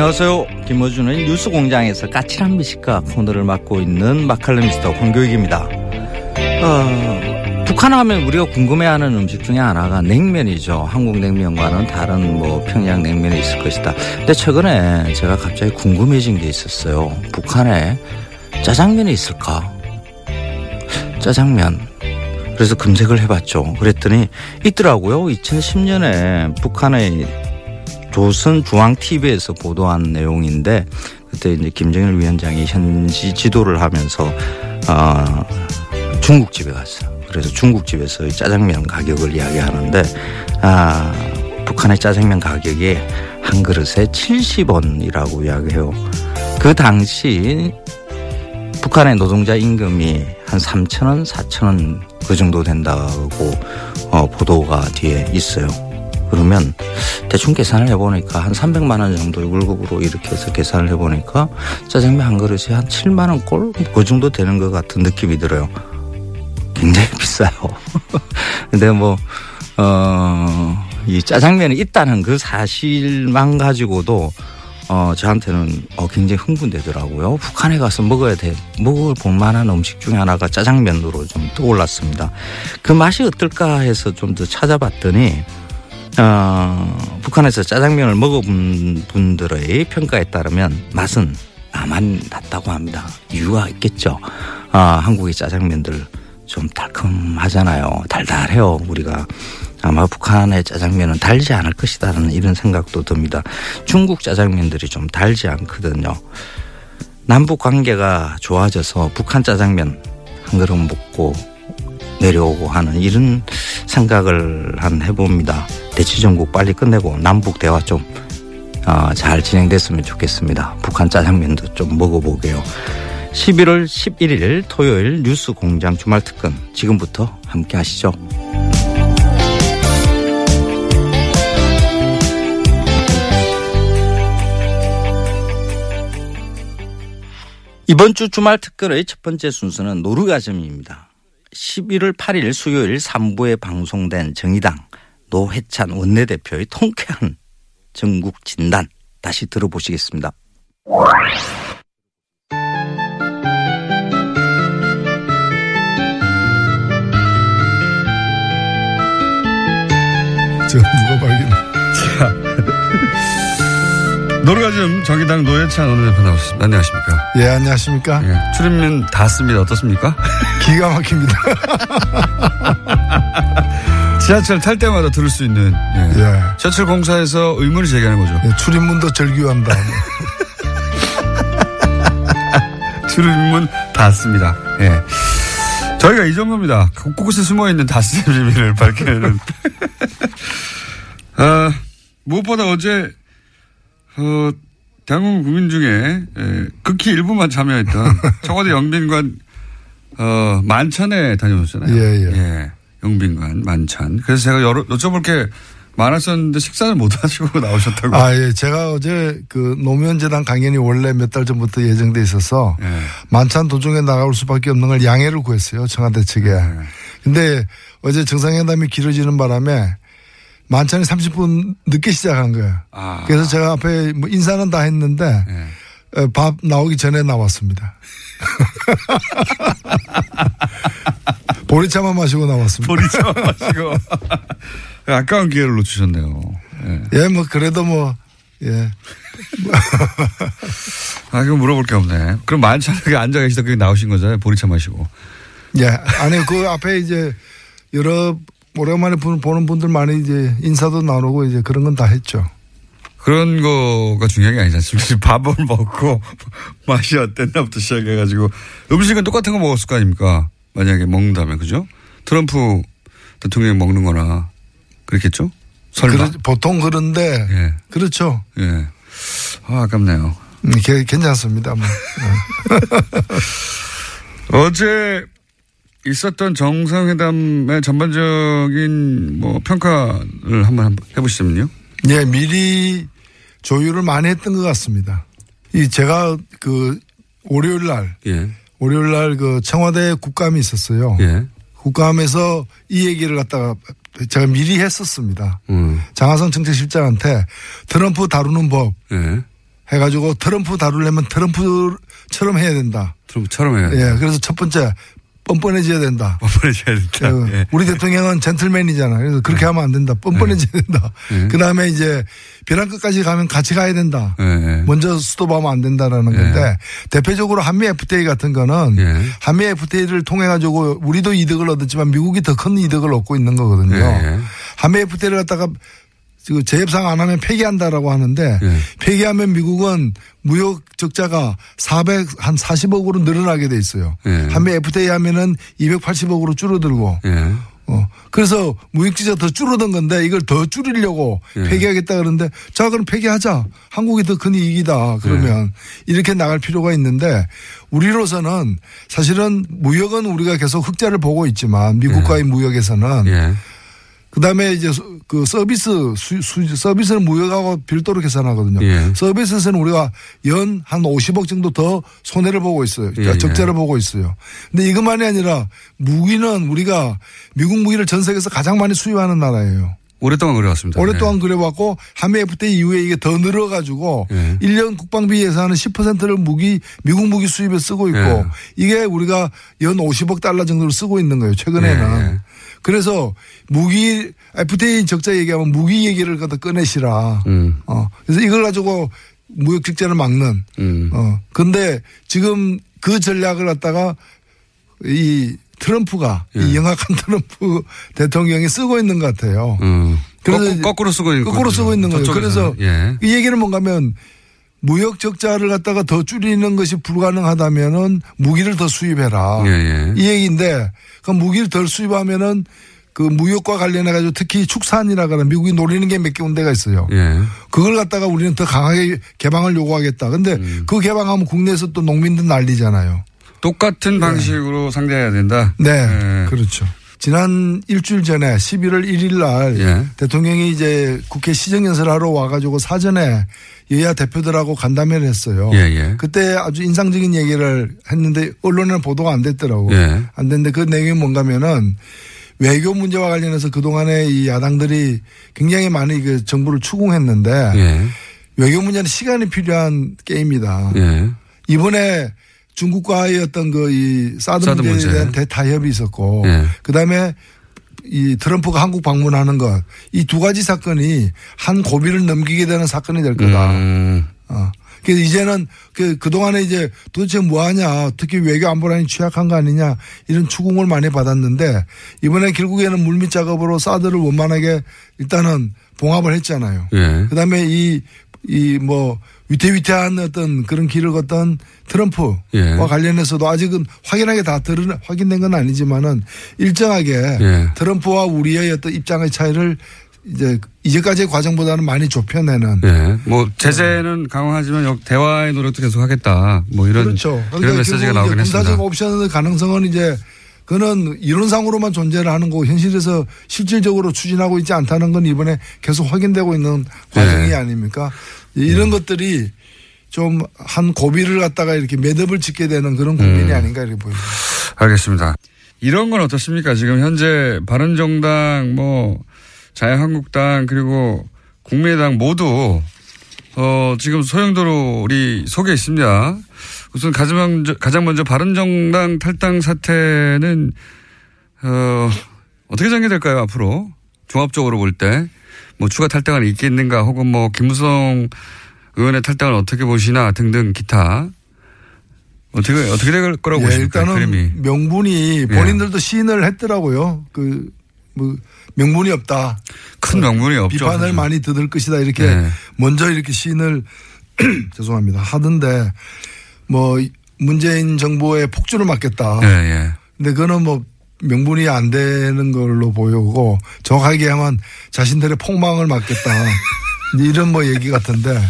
안녕하세요. 김어준의 뉴스공장에서 까칠한 미식가 코너를 맡고 있는 마칼레미스터 황교익입니다. 어, 북한 하면 우리가 궁금해하는 음식 중에 하나가 냉면이죠. 한국 냉면과는 다른 뭐 평양 냉면이 있을 것이다. 근데 최근에 제가 갑자기 궁금해진 게 있었어요. 북한에 짜장면이 있을까? 짜장면. 그래서 검색을 해봤죠. 그랬더니 있더라고요. 2010년에 북한의 조선 중앙 TV에서 보도한 내용인데 그때 이제 김정일 위원장이 현지 지도를 하면서 어, 중국집에 갔어요. 그래서 중국집에서 이 짜장면 가격을 이야기하는데 아, 북한의 짜장면 가격이 한 그릇에 70원이라고 이야기해요. 그 당시 북한의 노동자 임금이 한 3천 원, 4천 원 그 정도 된다고 어, 보도가 뒤에 있어요. 그러면 대충 계산을 해보니까 한 300만 원 정도의 월급으로 이렇게 해서 계산을 해보니까 짜장면 한 그릇에 한 7만 원 꼴? 그 정도 되는 것 같은 느낌이 들어요. 굉장히 비싸요. 근데 뭐, 어, 이 짜장면이 있다는 그 사실만 가지고도 어, 저한테는 어, 굉장히 흥분되더라고요. 북한에 가서 먹어야 돼. 먹을 볼만한 음식 중에 하나가 짜장면으로 좀 떠올랐습니다. 그 맛이 어떨까 해서 좀 더 찾아봤더니 어, 북한에서 짜장면을 먹어본 분들의 평가에 따르면 맛은 나만 낮다고 합니다. 이유가 있겠죠. 아, 한국의 짜장면들 좀 달콤하잖아요. 달달해요. 우리가 아마 북한의 짜장면은 달지 않을 것이다라는 이런 생각도 듭니다. 중국 짜장면들이 좀 달지 않거든요. 남북 관계가 좋아져서 북한 짜장면 한 그릇 먹고 내려오고 하는 이런 생각을 한 해봅니다. 대치정국 빨리 끝내고 남북 대화 좀, 어, 잘 진행됐으면 좋겠습니다. 북한 짜장면도 좀 먹어보게요. 11월 11일 토요일 뉴스 공장 주말 특근 지금부터 함께 하시죠. 이번 주 주말 특근의 첫 번째 순서는 노르가즘입니다. 11월 8일 수요일 3부에 방송된 정의당 노회찬 원내대표의 통쾌한 전국 진단 다시 들어보시겠습니다. 저 누가 발견? 노르가즘 정의당 노회찬 원내대표 나오셨습니다. 안녕하십니까. 예, 안녕하십니까? 예, 출입문 닿습니다. 어떻습니까? 기가 막힙니다. 지하철 탈 때마다 들을 수 있는 예. 예. 지하철 공사에서 의문을 제기하는 거죠. 예, 출입문도 절규한다. 출입문 닿습니다. 예. 저희가 이 정도입니다. 곳곳에 숨어있는 다스의 비밀을 밝혀내는. 아, 무엇보다 어제, 어, 대한민국 국민 중에, 예, 극히 일부만 참여했던 청와대 영빈관, 어, 만찬에 다녀오셨잖아요. 예, 예. 영빈관, 만찬. 그래서 제가 여러, 여쭤볼 게 많았었는데 식사를 못 하시고 나오셨다고. 아, 예. 제가 어제 그 노무현 재단 강연이 원래 몇 달 전부터 예정돼 있어서 예. 만찬 도중에 나갈 수밖에 없는 걸 양해를 구했어요. 청와대 측에. 네. 근데 어제 정상회담이 길어지는 바람에 만찬이 30분 늦게 시작한 거예요. 아. 그래서 제가 앞에 뭐 인사는 다 했는데 예. 어, 밥 나오기 전에 나왔습니다. 보리차만 마시고 나왔습니다. 보리차 마시고. 아까운 기회를 놓치셨네요. 예. 예, 뭐 그래도 뭐 예. 아, 그럼 물어볼 게 없네. 그럼 만찬하게 앉아 계시다 그게 나오신 거잖아요. 보리차 마시고. 예. 아니 그 앞에 이제 여러 오랜만에 보- 보는 분들 많이 이제 인사도 나누고 이제 그런 건 다 했죠. 그런 거가 중요한 게 아니지 않습니까? 밥을 먹고 맛이 어땠나부터 시작해가지고 음식은 똑같은 거 먹었을 거 아닙니까? 만약에 먹는다면, 그죠? 트럼프 대통령이 먹는 거나 그렇겠죠? 설마. 그러- 보통 그런데 예. 그렇죠. 예. 아, 아깝네요. 음, 게- 괜찮습니다. 뭐. 어제 있었던 정상회담의 전반적인 뭐 평가를 한번 해보시면요. 예, 미리 조율을 많이 했던 것 같습니다. 이 제가 그 월요일 날 예. 월요일 날 그 청와대 국감이 있었어요. 예. 국감에서 이 얘기를 갖다가 제가 미리 했었습니다. 음. 장하성 정책실장한테 트럼프 다루는 법 예. 해가지고 트럼프 다루려면 트럼프처럼 해야 된다. 트럼프처럼 해야 돼. 예, 그래서 첫 번째 뻔뻔해져야 된다. 뻔뻔해져야 된다. 어, 예. 우리 대통령은 젠틀맨이잖아. 그래서 그렇게 하면 안 된다. 뻔뻔해져야 된다. 예. 그 다음에 이제 벼랑 끝까지 가면 같이 가야 된다. 예. 예. 먼저 스톱하면 안 된다라는 예. 건데 대표적으로 한미 FTA 같은 거는 예. 한미 FTA를 통해 가지고 우리도 이득을 얻었지만 미국이 더 큰 이득을 얻고 있는 거거든요. 예. 한미 FTA를 갖다가 지금 재협상 안 하면 폐기한다라고 하는데 예. 폐기하면 미국은 무역 적자가 400 한 40억으로 늘어나게 돼 있어요. 예. 한미 FTA 하면은 280억으로 줄어들고 예. 어. 그래서 무역지가 더 줄어든 건데 이걸 더 줄이려고 예. 폐기하겠다 그러는데 자 그럼 폐기하자. 한국이 더 큰 이익이다. 그러면 예. 이렇게 나갈 필요가 있는데 우리로서는 사실은 무역은 우리가 계속 흑자를 보고 있지만 미국과의 무역에서는 예. 그다음에 이제 서- 그 서비스 수, 수- 서비스는 무역하고 별도로 계산하거든요. 예. 서비스에서는 우리가 연 한 50억 정도 더 손해를 보고 있어요. 그러니까 예, 예. 적자를 보고 있어요. 근데 이것만이 아니라 무기는 우리가 미국 무기를 전 세계에서 가장 많이 수입하는 나라예요. 오랫동안 그래왔습니다. 오랫동안 그래왔고 한미 FTA 이후에 이게 더 늘어가지고 예. 1년 국방비 예산은 10%를 무기 미국 무기 수입에 쓰고 있고 예. 이게 우리가 연 50억 달러 정도를 쓰고 있는 거예요. 최근에는. 그래서 무기 FTA 적자 얘기하면 무기 얘기를 갖다 꺼내시라. 음. 어. 그래서 이걸 가지고 무역 적자를 막는. 음. 어. 근데 지금 그 전략을 갖다가 이 트럼프가 예. 이 영악한 트럼프 대통령이 쓰고 있는 것 같아요. 음. 그래서 거꾸, 거꾸로 쓰고 있는 거꾸로. 쓰고 있는 거예요. 그래서 예. 이 얘기는 뭔가 하면 무역 적자를 갖다가 더 줄이는 것이 불가능하다면은 무기를 더 수입해라. 예, 예. 이 얘기인데 그 무기를 덜 수입하면은 그 무역과 관련해 가지고 특히 축산이라거나 미국이 노리는 게 몇 개 군데가 있어요. 예. 그걸 갖다가 우리는 더 강하게 개방을 요구하겠다. 근데 음. 그 개방하면 국내에서 또 농민들 난리잖아요. 똑같은 방식으로 상대해야 된다. 네. 예. 그렇죠. 지난 일주일 전에 11월 1일 날 예. 대통령이 이제 국회 시정연설 하러 와가지고 사전에 여야 대표들하고 간담회를 했어요. 예, 예. 그때 아주 인상적인 얘기를 했는데 언론에는 보도가 안 됐더라고. 예. 안 됐는데 그 내용이 뭔가면은 외교 문제와 관련해서 그동안에 이 야당들이 굉장히 많이 그 정부를 추궁했는데 예. 외교 문제는 시간이 필요한 게임이다. 예. 이번에 중국과의 어떤 그 이 사드, 사드 문제에 문제. 대한 대타협이 있었고 예. 그다음에 이 트럼프가 한국 방문하는 것 이 두 가지 사건이 한 고비를 넘기게 되는 사건이 될 거다. 음. 어. 그래서 이제는 그, 그동안에 이제 도대체 뭐 하냐, 특히 외교 안보란이 취약한 거 아니냐, 이런 추궁을 많이 받았는데, 이번에 결국에는 물밑 작업으로 사드를 원만하게 일단은 봉합을 했잖아요. 예. 그 다음에 이, 이 뭐, 위태위태한 어떤 그런 길을 걷던 트럼프와 예. 관련해서도 아직은 확인하게 다 드러, 확인된 건 아니지만은 일정하게 예. 트럼프와 우리의 어떤 입장의 차이를 이제 이제까지의 과정보다는 많이 좁혀내는 예. 뭐 제재는 강화하지만 역- 대화의 노력도 계속 하겠다. 뭐 이런 그렇죠. 이런 메시지가 나오긴 군사적 했습니다. 옵션의 가능성은 이제 그는 이론상으로만 존재를 하는 거고 현실에서 실질적으로 추진하고 있지 않다는 건 이번에 계속 확인되고 있는 과정이 네. 아닙니까? 이런 것들이 좀 한 고비를 갖다가 이렇게 매듭을 짓게 되는 그런 국면이 음. 아닌가 이렇게 보입니다. 알겠습니다. 이런 건 어떻습니까? 지금 현재 바른정당, 뭐 자유한국당 그리고 국민의당 모두 어 지금 소용돌이 속에 있습니다. 우선 가장 먼저, 가장 먼저 바른정당 탈당 사태는 어 어떻게 전개될까요 앞으로 종합적으로 볼 때 뭐 추가 탈당은 있겠는가 혹은 뭐 김무성 의원의 탈당을 어떻게 보시나 등등 기타 어떻게 어떻게 될 거라고 예, 보십니까 일단은 그림이 명분이 본인들도 시인을 했더라고요. 그 뭐 명분이 없다. 큰 명분이 없죠. 비판을 사실. 많이 듣을 것이다 이렇게 네. 먼저 이렇게 시인을 죄송합니다 하던데 뭐 문재인 정부의 폭주를 막겠다. 예, 예. 근데 그거는 뭐 명분이 안 되는 걸로 보이고 정확하게 하면 자신들의 폭망을 막겠다. 이런 뭐 얘기 같은데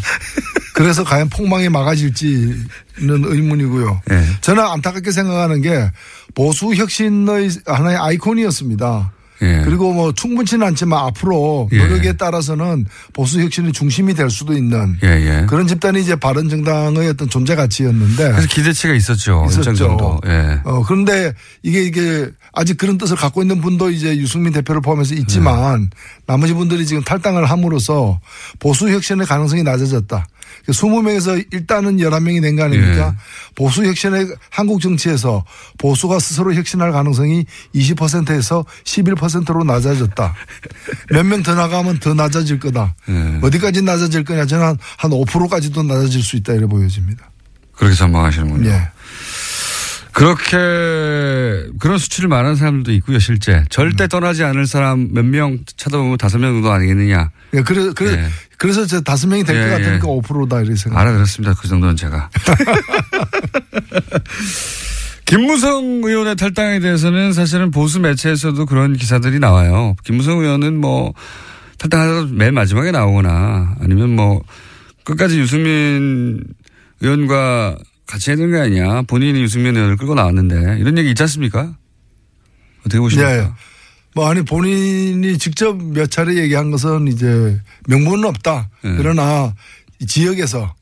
그래서 과연 폭망이 막아질지는 의문이고요. 예. 저는 안타깝게 생각하는 게 보수 혁신의 하나의 아이콘이었습니다. 예. 그리고 뭐 충분치는 않지만 앞으로 예. 노력에 따라서는 보수 혁신의 중심이 될 수도 있는 예, 예. 그런 집단이 이제 바른 정당의 어떤 존재 가치였는데 그래서 기대치가 있었죠. 있었죠. 예. 어, 그런데 이게 이게 아직 그런 뜻을 갖고 있는 분도 이제 유승민 대표를 포함해서 있지만 네. 나머지 분들이 지금 탈당을 함으로써 보수 혁신의 가능성이 낮아졌다. 20명에서 일단은 11명이 된거 아닙니까? 예. 보수 혁신의 한국 정치에서 보수가 스스로 혁신할 가능성이 20%에서 11%로 낮아졌다. 몇 명 더 나가면 더 낮아질 거다. 예. 어디까지 낮아질 거냐? 저는 한, 한 5%까지도 낮아질 수 있다. 이래 보여집니다. 그렇게 전망하시는군요. 예. 그렇게 그런 수치를 말하는 사람들도 있고요, 실제. 음. 절대 떠나지 않을 사람 몇 명 찾아보면 다섯 명 정도 아니겠느냐. 예, 그래, 그래, 예. 그래서 저 다섯 명이 될것 예, 같으니까 예. 5%다 이렇게 생각. 알아들었습니다. 그 정도는 제가. 김무성 의원의 탈당에 대해서는 사실은 보수 매체에서도 그런 기사들이 나와요. 김무성 의원은 뭐 탈당하다가 맨 마지막에 나오거나 아니면 뭐 끝까지 유승민 의원과 같이 해야 되는 거 아니냐. 본인이 유승민 의원을 끌고 나왔는데 이런 얘기 있지 않습니까? 어떻게 보십니까? 예. 뭐 아니 본인이 직접 몇 차례 얘기한 것은 이제 명분은 없다. 예. 그러나 이 지역에서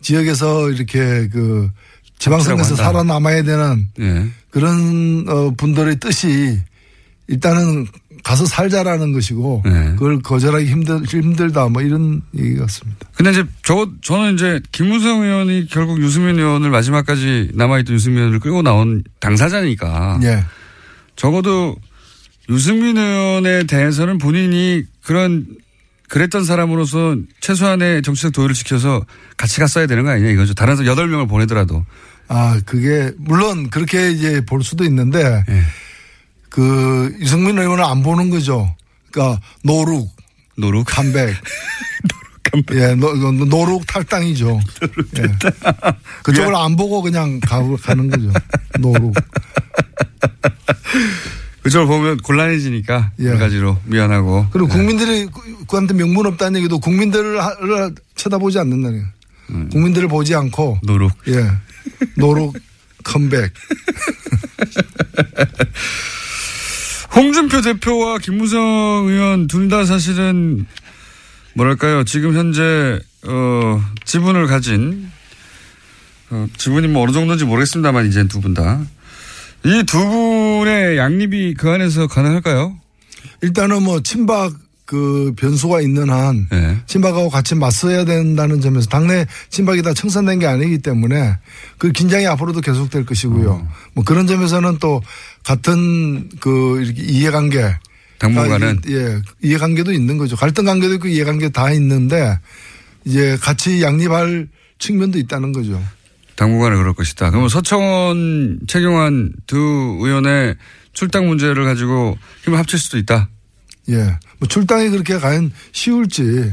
지역에서 이렇게 그 지방선거에서. 살아남아야 되는 예. 그런 어 분들의 뜻이 일단은 가서 살자라는 것이고 네. 그걸 거절하기 힘들 힘들다 뭐 이런 얘기 같습니다. 근데 이제 저 저는 이제 김무성 의원이 결국 유승민 의원을 마지막까지 남아있던 유승민 의원을 끌고 나온 당사자니까 예. 적어도 유승민 의원에 대해서는 본인이 그런 그랬던 사람으로서 최소한의 정치적 도의를 지켜서 같이 갔어야 되는 거 아니냐 이거죠. 다른 사람 여덟 명을 보내더라도. 아, 그게, 물론 그렇게 이제 볼 수도 있는데, 예. 그, 유승민 의원을 안 보는 거죠. 그러니까, no look, no look. 컴백. 예, no, no- no look 탈당이죠. 예. 그쪽을 안 보고 그냥 가, 가는 거죠. 노룩. 그쪽을 보면 곤란해지니까 예. 여러 가지로 미안하고. 그리고 예. 국민들이 그- 그한테 명분 없다는 얘기도 국민들을 하- 쳐다보지 않는다는 거예요. 음. 국민들을 보지 않고, 노룩. 예. 노룩 컴백. 홍준표 대표와 김무성 의원 둘 다 사실은 뭐랄까요 지금 현재 어 지분을 가진 어, 지분이 뭐 어느 정도인지 모르겠습니다만 이제 두 분 다 이 두 분의 양립이 그 안에서 가능할까요? 일단은 뭐 친박 그 변수가 있는 한 네. 친박하고 같이 맞서야 된다는 점에서 당내 친박이 다 청산된 게 아니기 때문에 그 긴장이 앞으로도 계속될 것이고요. 어. 뭐 그런 점에서는 또 같은 그 이렇게 이해관계 당분간은 아, 예 이해관계도 있는 거죠. 갈등 관계도 있고 이해관계 다 있는데 이제 같이 양립할 측면도 있다는 거죠. 당분간은 그럴 것이다. 그러면 서청원, 최경환 두 의원의 출당 문제를 가지고 힘을 합칠 수도 있다. 예. 뭐 출당이 그렇게 과연 쉬울지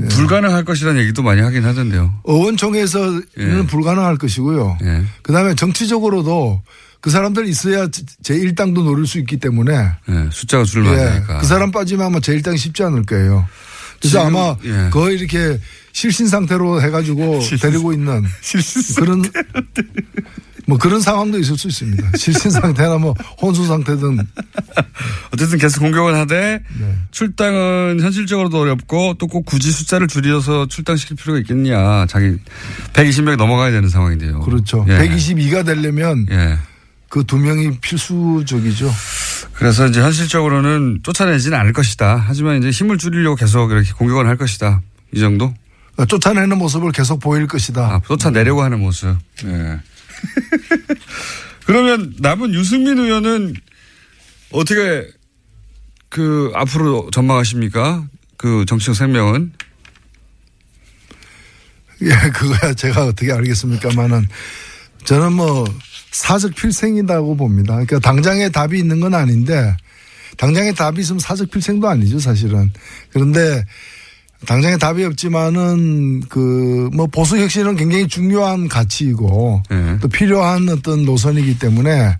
예. 불가능할 것이라는 얘기도 많이 하긴 하던데요. 의원총회에서는 예. 불가능할 것이고요. 예. 그 다음에 정치적으로도 그 사람들 있어야 제1당도 노릴 수 있기 때문에 예, 숫자가 줄을 예, 많으니까. 그 사람 빠지면 아마 제1당이 쉽지 않을 거예요. 그래서 지금, 아마 예. 거의 이렇게 실신 상태로 해가지고 데리고 있는 그런 뭐 그런 상황도 있을 수 있습니다. 실신 상태나 뭐 혼수 상태든 어쨌든 계속 공격을 하되 네. 출당은 현실적으로도 어렵고 또 꼭 굳이 숫자를 줄여서 출당시킬 필요가 있겠냐. 자기 120명이 넘어가야 되는 상황인데요. 그렇죠. 예. 122가 되려면 예. 그두 명이 필수적이죠. 그래서 이제 현실적으로는 쫓아내지는 않을 것이다. 하지만 이제 힘을 줄이려고 계속 이렇게 공격을 할 것이다. 이 정도? 쫓아내는 모습을 계속 보일 것이다. 아, 쫓아내려고 하는 모습. 예. 그러면 남은 유승민 의원은 어떻게 그 앞으로 전망하십니까? 그 정치적 생명은? 예, 그거야 제가 어떻게 알겠습니까만은 저는 뭐 사적 필생이라고 봅니다. 그러니까 당장에 답이 있는 건 아닌데 당장에 답이 있으면 사적 필생도 아니죠, 사실은. 그런데 당장에 답이 없지만은 그 뭐 보수 혁신은 굉장히 중요한 가치이고 예. 또 필요한 어떤 노선이기 때문에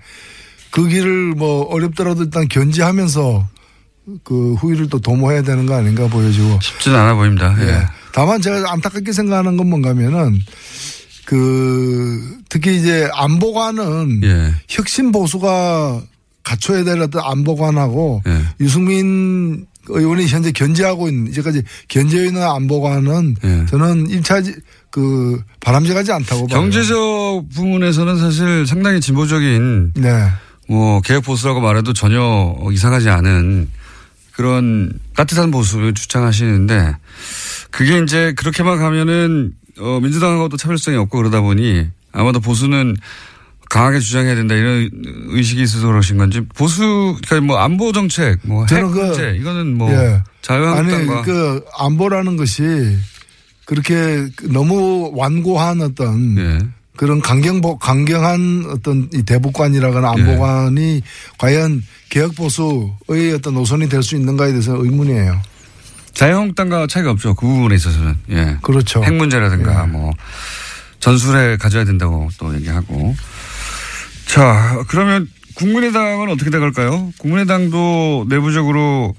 그 길을 뭐 어렵더라도 일단 견지하면서 그 후위를 또 도모해야 되는 거 아닌가 보여지고. 쉽지는 않아 보입니다. 예. 예. 다만 제가 안타깝게 생각하는 건 뭔가면은 그 특히 이제 안보관은 예. 혁신 보수가 갖춰야 될 어떤 안보관하고 예. 유승민 의원이 현재 견제하고 있는 이제까지 견제해 있는 안보관은 예. 저는 1차 그 바람직하지 않다고 봐요. 경제적 부분에서는 사실 상당히 진보적인 네. 뭐 개혁 보수라고 말해도 전혀 이상하지 않은 그런 따뜻한 보수를 주장하시는데 그게 이제 그렇게만 가면은 어 민주당하고도 차별성이 없고 그러다 보니 아마도 보수는 강하게 주장해야 된다 이런 의식이 있어서 그러신 건지 보수 그러니까 뭐 안보 정책 뭐핵 그- 문제 이거는 뭐 예. 자유한국당과 아니 그 안보라는 것이 그렇게 너무 완고한 어떤 예. 그런 강경 강경한 어떤 이 대북관이라거나 예. 안보관이 과연 개혁 보수의 어떤 노선이 될 수 있는가에 대해서 의문이에요. 자유한국당과 차이가 없죠 그 부분에 있어서는 예. 그렇죠. 핵 문제라든가 예. 뭐 전술에 가져야 된다고 또 얘기하고 자 그러면 국민의당은 어떻게 돼갈까요? 국민의당도 내부적으로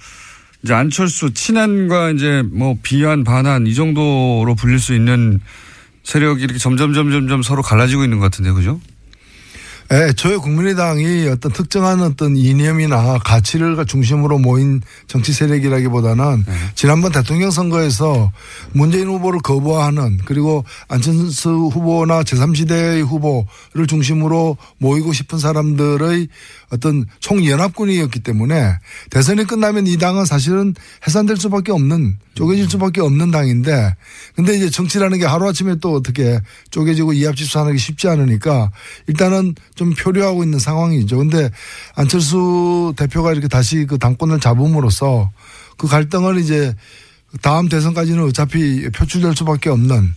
이제 안철수 친한과 이제 뭐 비한 반한 이 정도로 불릴 수 있는 세력이 이렇게 점점 점점점 서로 갈라지고 있는 것 같은데 그죠? 예, 저희 국민의당이 어떤 특정한 어떤 이념이나 가치를 중심으로 모인 정치 세력이라기보다는 지난번 대통령 선거에서 문재인 후보를 거부하는 그리고 안철수 후보나 제3지대의 후보를 중심으로 모이고 싶은 사람들의 어떤 총연합군이었기 때문에 대선이 끝나면 이 당은 사실은 해산될 수밖에 없는 쪼개질 수밖에 없는 당인데 근데 이제 정치라는 게 하루아침에 또 어떻게 쪼개지고 이합집산하기 가 쉽지 않으니까 일단은 좀 표류하고 있는 상황이죠. 근데 안철수 대표가 이렇게 다시 그 당권을 잡음으로써 그 갈등을 이제 다음 대선까지는 어차피 표출될 수밖에 없는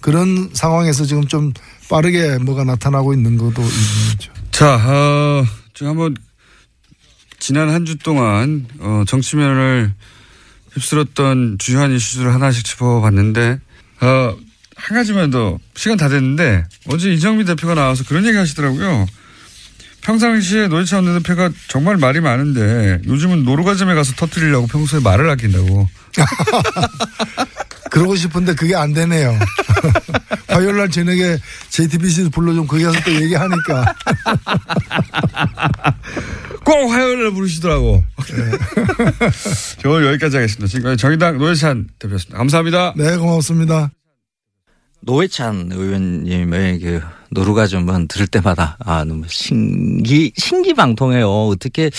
그런 상황에서 지금 좀 빠르게 뭐가 나타나고 있는 것도 있죠. 자, 어, 지금 한번 지난 한 주 동안 어, 정치면을 휩쓸었던 주요한 이슈들을 하나씩 짚어봤는데 어, 한 가지만 더 시간 다 됐는데 어제 이정미 대표가 나와서 그런 얘기 하시더라고요. 평상시에 노회찬 원내대표가 정말 말이 많은데 요즘은 노루가점에 가서 터뜨리려고 평소에 말을 아낀다고. 그러고 싶은데 그게 안 되네요. 화요일 날 저녁에 JTBC 불러 좀 거기 가서 또 얘기하니까. 꼭 화요일에 부르시더라고. 저 오늘 여기까지 하겠습니다. 지금까지 정의당 노회찬 대표였습니다. 감사합니다. 네, 고맙습니다. 노회찬 의원님의 그 노루가즘은 들을 때마다 아 너무 신기 신기방통해요. 어떻게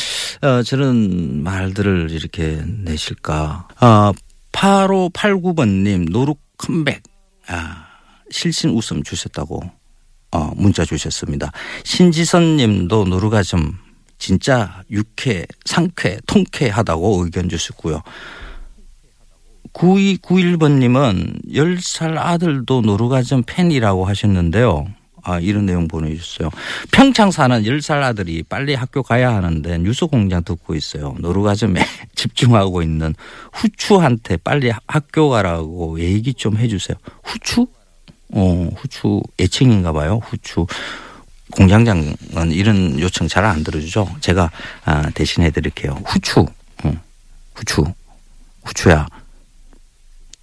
어, 저런 말들을 이렇게 내실까? 아 8589번님 노루 컴백 아 실신 웃음 주셨다고 어, 문자 주셨습니다. 신지선 님도 노루가즘 진짜 유쾌, 상쾌, 통쾌하다고 의견 주셨고요. 9291번님은 10살 아들도 노루가즘 팬이라고 하셨는데요. 아, 이런 내용 보내주셨어요. 평창 사는 10살 아들이 빨리 학교 가야 하는데 뉴스 공장 듣고 있어요. 노루가즘에 집중하고 있는 후추한테 빨리 학교 가라고 얘기 좀 해주세요. 후추? 어, 후추 애칭인가 봐요. 후추. 공장장은 이런 요청 잘 안 들어주죠. 제가 아, 대신해 드릴게요. 후추. 응. 후추. 후추야.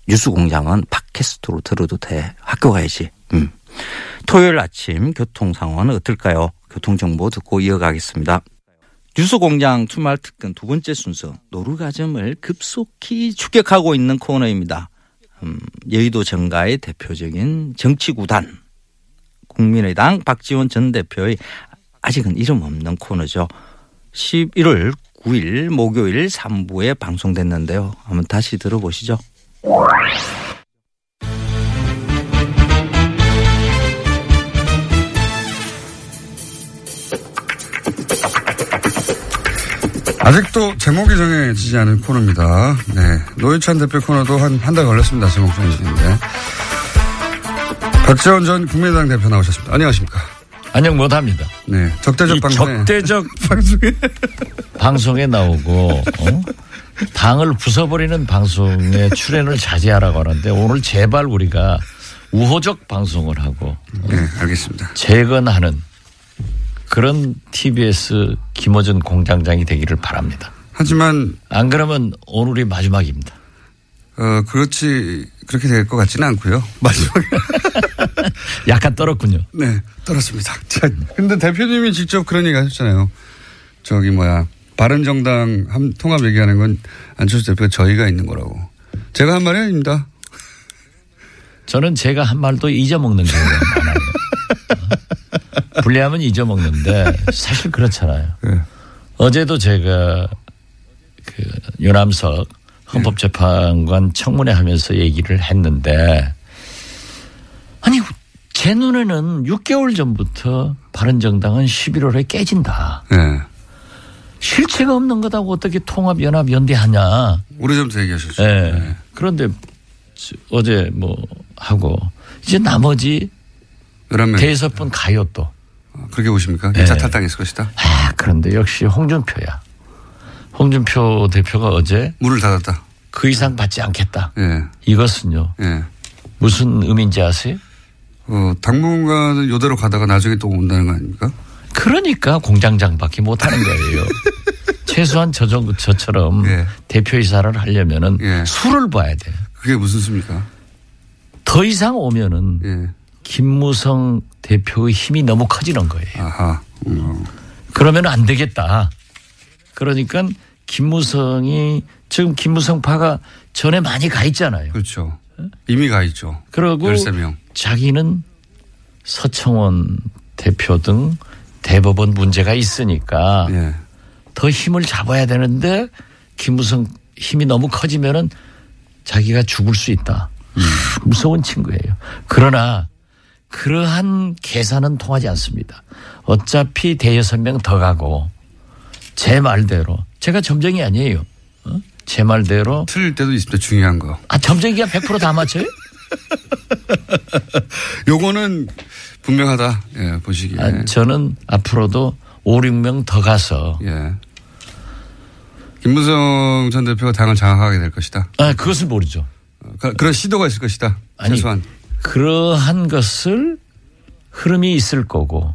뉴스 공장은 팟캐스트로 들어도 돼. 학교 가야지. 음. 토요일 아침 교통 상황은 어떨까요? 교통 정보 듣고 이어가겠습니다. 뉴스 공장 주말 특근 두 번째 순서 노루가즘을 급속히 추격하고 있는 코너입니다. 음, 여의도 정가의 대표적인 정치 구단 국민의당 박지원 전 대표의 아직은 이름 없는 코너죠. 11월 9일 목요일 3부에 방송됐는데요. 한번 다시 들어보시죠. 아직도 제목이 정해지지 않은 코너입니다. 네. 노회찬 대표 코너도 한, 한 달 걸렸습니다. 제목 정해지는데. 박지원 전 국민의당 대표 나오셨습니다. 안녕하십니까. 안녕 못합니다. 네. 적대적 이 방송에. 적대적 방송에. 방송에 나오고 어? 당을 부숴버리는 방송에 출연을 자제하라고 하는데 오늘 제발 우리가 우호적 방송을 하고 네, 알겠습니다. 재건하는 그런 TBS 김어준 공장장이 되기를 바랍니다. 하지만 안 그러면 오늘이 마지막입니다. 어 그렇지 그렇게 될 것 같지는 않고요. 마지막에 약간 떨었군요. 네 떨었습니다. 자, 근데 대표님이 직접 그런 얘기 하셨잖아요. 저기 뭐야 바른정당 함- 통합 얘기하는 건 안철수 대표가 저희가 있는 거라고. 제가 한 말이 아닙니다. 저는 제가 한 말도 잊어먹는 경우가 많아요. 어? 불리하면 잊어먹는데 사실 그렇잖아요. 네. 어제도 제가 그 유남석 헌법재판관 청문회 하면서 얘기를 했는데 아니 제 눈에는 6개월 전부터 바른정당은 11월에 깨진다. 네. 실체가 없는 거다고 어떻게 통합 연합 연대하냐. 오래전부터 얘기하셨죠. 예. 네. 그런데 저- 어제 뭐 하고 이제 나머지 11명. 대여섯 분 가요 또. 어, 그렇게 보십니까? 1차 네. 탈당했을 것이다. 아, 그런데 역시 홍준표야. 홍준표 대표가 어제 문을 닫았다. 그 이상 받지 않겠다. 예. 이것은요. 예. 무슨 의미인지 아세요? 어, 당분간은 요대로 가다가 나중에 또 온다는 거 아닙니까? 그러니까 공장장밖에 못 하는 거예요. 최소한 저 정도 저처럼 예. 대표이사를 하려면은 예. 수를 봐야 돼. 그게 무슨 수입니까? 더 이상 오면은 예. 김무성 대표의 힘이 너무 커지는 거예요. 아하. 음. 그러면 안 되겠다. 그러니까 김무성이 지금 김무성 파가 전에 많이 가 있잖아요. 그렇죠. 이미 가 있죠. 그러고 13명. 자기는 서청원 대표 등 대법원 문제가 있으니까 예. 더 힘을 잡아야 되는데 김무성 힘이 너무 커지면은 자기가 죽을 수 있다. 하, 무서운 친구예요. 그러나 그러한 계산은 통하지 않습니다. 어차피 대여섯 명 더 가고 제 말대로 제가 점쟁이 아니에요. 어? 제 말대로 틀릴 때도 있습니다. 중요한 거. 아 점쟁이가 100%다 맞춰요? 요거는 분명하다. 예, 보시기에. 아, 저는 앞으로도 5, 6명 더 가서 예. 김무성 전 대표가 당을 장악하게 될 것이다. 아, 그것을 모르죠. 어, 그- 그런 시도가 있을 것이다. 아니, 최소한. 그러한 것을 흐름이 있을 거고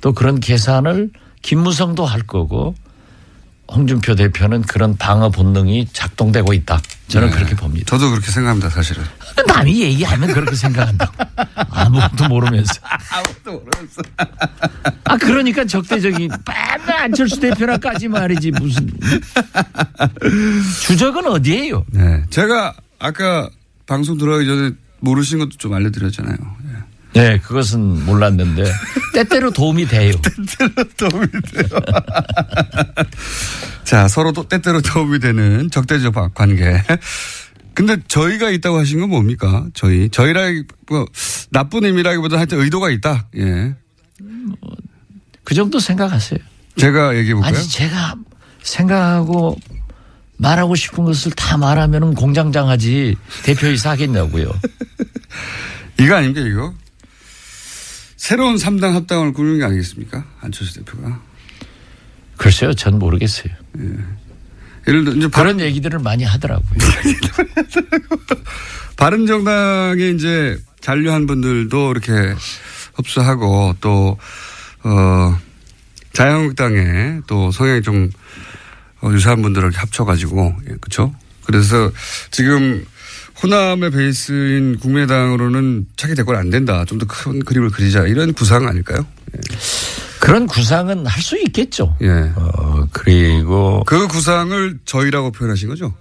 또 그런 계산을 김무성도 할 거고 홍준표 대표는 그런 방어 본능이 작동되고 있다. 저는 네. 그렇게 봅니다. 저도 그렇게 생각합니다, 사실은. 남이 얘기하면 그렇게 생각한다고. 아무것도 모르면서. 아무것도 모르겠어. 아, 그러니까 적대적인 맨날 안철수 대표나까지 말이지 무슨. 주적은 어디예요? 네. 제가 아까 방송 들어가기 전에 모르신 것도 좀 알려드렸잖아요. 예. 네, 그것은 몰랐는데 때때로 도움이 돼요. 도움이 돼요. 자, 서로 또 때때로 도움이 되는 적대적 바- 관계. 근데 저희가 있다고 하신 건 뭡니까? 저희. 저희라기, 뭐, 나쁜 의미라기보다 하여튼 의도가 있다. 예. 그 정도 생각하세요. 제가 얘기해 볼까요? 아니 제가 생각하고 말하고 싶은 것을 다 말하면 공장장 하지 대표이사 하겠냐고요. 이거 아닙니까, 이거? 새로운 3당 합당을 꾸리는 게 아니겠습니까? 안철수 대표가. 글쎄요, 전 모르겠어요. 예를 들어, 이제 그런 얘기들을 많이 하더라고요. 바른정당에 이제 잔류한 분들도 이렇게 흡수하고 또, 어, 자유한국당에 또 성향이 좀 어, 유사한 분들을 합쳐가지고, 예, 그쵸? 그래서 지금 호남의 베이스인 국민의당으로는 차기 대권 안 된다. 좀 더 큰 그림을 그리자. 이런 구상 아닐까요? 그런 구상은 할 수 있겠죠. 예. 어, 그리고 그 구상을 저희라고 표현하신 거죠?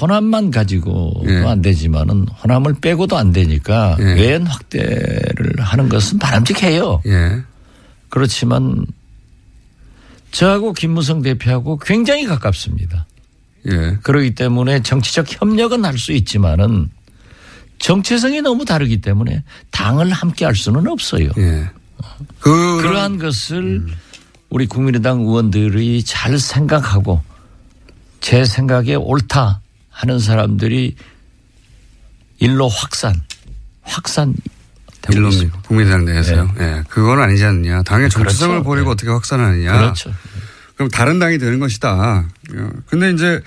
호남만 가지고도 예. 안 되지만은 호남을 빼고도 안 되니까 예. 외연 확대를 하는 것은 바람직해요. 예. 그렇지만 저하고 김무성 대표하고 굉장히 가깝습니다. 예. 그러기 때문에 정치적 협력은 할 수 있지만은 정체성이 너무 다르기 때문에 당을 함께 할 수는 없어요. 예. 그, 그러한 것을 우리 국민의당 의원들이 잘 생각하고 제 생각에 옳다 하는 사람들이 일로 확산, 확산 일론 있습니다. 국민의당 내에서요. 예. 그건 아니지 않느냐. 당의 정체성을 그렇죠. 버리고 네. 어떻게 확산하느냐. 그렇죠. 그럼 다른 당이 되는 것이다. 예. 근데 이제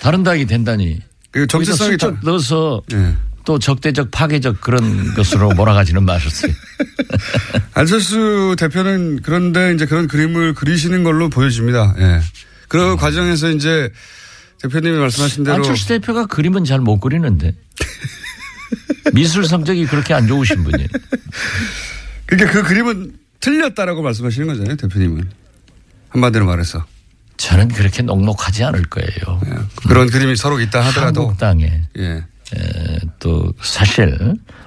다른 당이 된다니. 그 정체성이 다, 넣어서 예. 또 적대적 파괴적 그런 것으로 몰아가지는 마셨어요. 안철수 대표는 그런데 이제 그런 그림을 그리시는 걸로 보여집니다. 예. 그 과정에서 이제 대표님이 말씀하신 대로 안철수 대표가 그림은 잘 못 그리는데 미술 성적이 그렇게 안 좋으신 분이에요. 그러니까 그 그림은 틀렸다라고 말씀하시는 거잖아요, 대표님은. 한마디로 말해서. 저는 그렇게 녹록하지 않을 거예요. 예. 그런 그림이 서로 있다 하더라도 한국당에 예. 에, 또 사실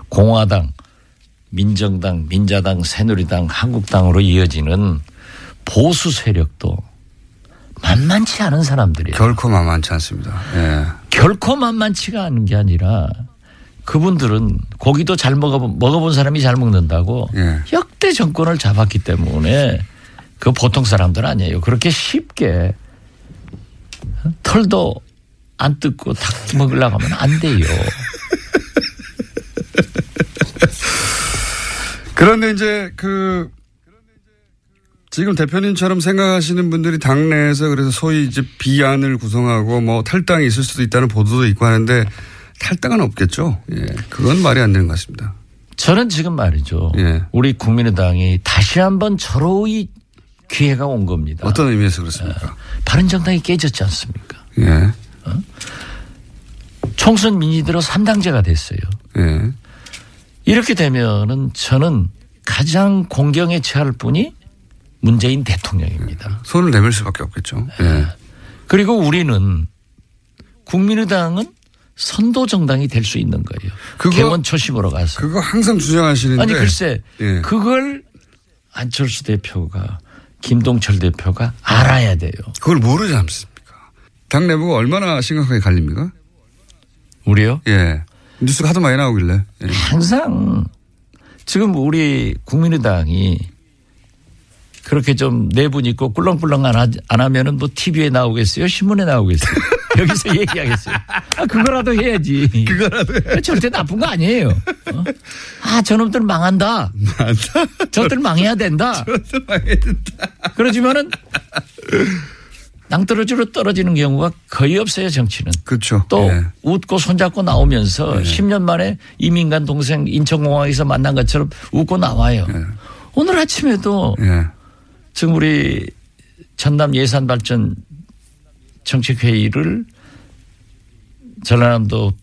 공화당, 민정당, 민자당, 새누리당, 한국당으로 이어지는 보수 세력도 만만치 않은 사람들이에요. 결코 만만치 않습니다. 예. 결코 만만치가 않은 게 아니라 그분들은 고기도 잘 먹어본, 먹어본 사람이 잘 먹는다고 예. 역대 정권을 잡았기 때문에 그 보통 사람들 아니에요. 그렇게 쉽게 털도 안 뜯고 닭 먹으려고 하면 안 돼요. 그런데 이제 그 지금 대표님처럼 생각하시는 분들이 당내에서 그래서 소위 이제 비안을 구성하고 뭐 탈당이 있을 수도 있다는 보도도 있고 하는데 탈당은 없겠죠. 예. 그건 말이 안 되는 것 같습니다. 저는 지금 말이죠. 예. 우리 국민의당이 다시 한번 절호의 기회가 온 겁니다. 어떤 의미에서 그렇습니까? 바른정당이 깨졌지 않습니까? 예. 총선 민의대로 3당제가 됐어요. 예. 이렇게 되면은 저는 가장 공경에 처할 분이 문재인 대통령입니다. 손을 내밀 수밖에 없겠죠. 예. 그리고 우리는 국민의당은 선도 정당이 될 수 있는 거예요. 그거- 개원 초심으로 가서. 그거 항상 주장하시는데. 아니 글쎄 예. 그걸 안철수 대표가 김동철 대표가 알아야 돼요. 그걸 모르지 않습니까? 당 내부가 얼마나 심각하게 갈립니까? 우리요? 예. 뉴스가 하도 많이 나오길래. 예. 항상 지금 우리 국민의당이 그렇게 좀 내분 있고 꿀렁꿀렁 안, 하, 안 하면은 뭐 TV에 나오겠어요? 신문에 나오겠어요? 여기서 얘기하겠어요? 아, 그거라도 해야지. 그거라도 해. 절대 나쁜 거 아니에요. 어? 아, 저놈들 망한다. 저들 망해야 된다. 그러지만은 낭떠러지로 떨어지는 경우가 거의 없어요, 정치는. 그렇죠. 또 예. 웃고 손잡고 나오면서 10년 만에 이민간 동생 인천공항에서 만난 것처럼 웃고 나와요. 오늘 아침에도 예. 지금 우리 전남 예산발전 정책회의를 전라남도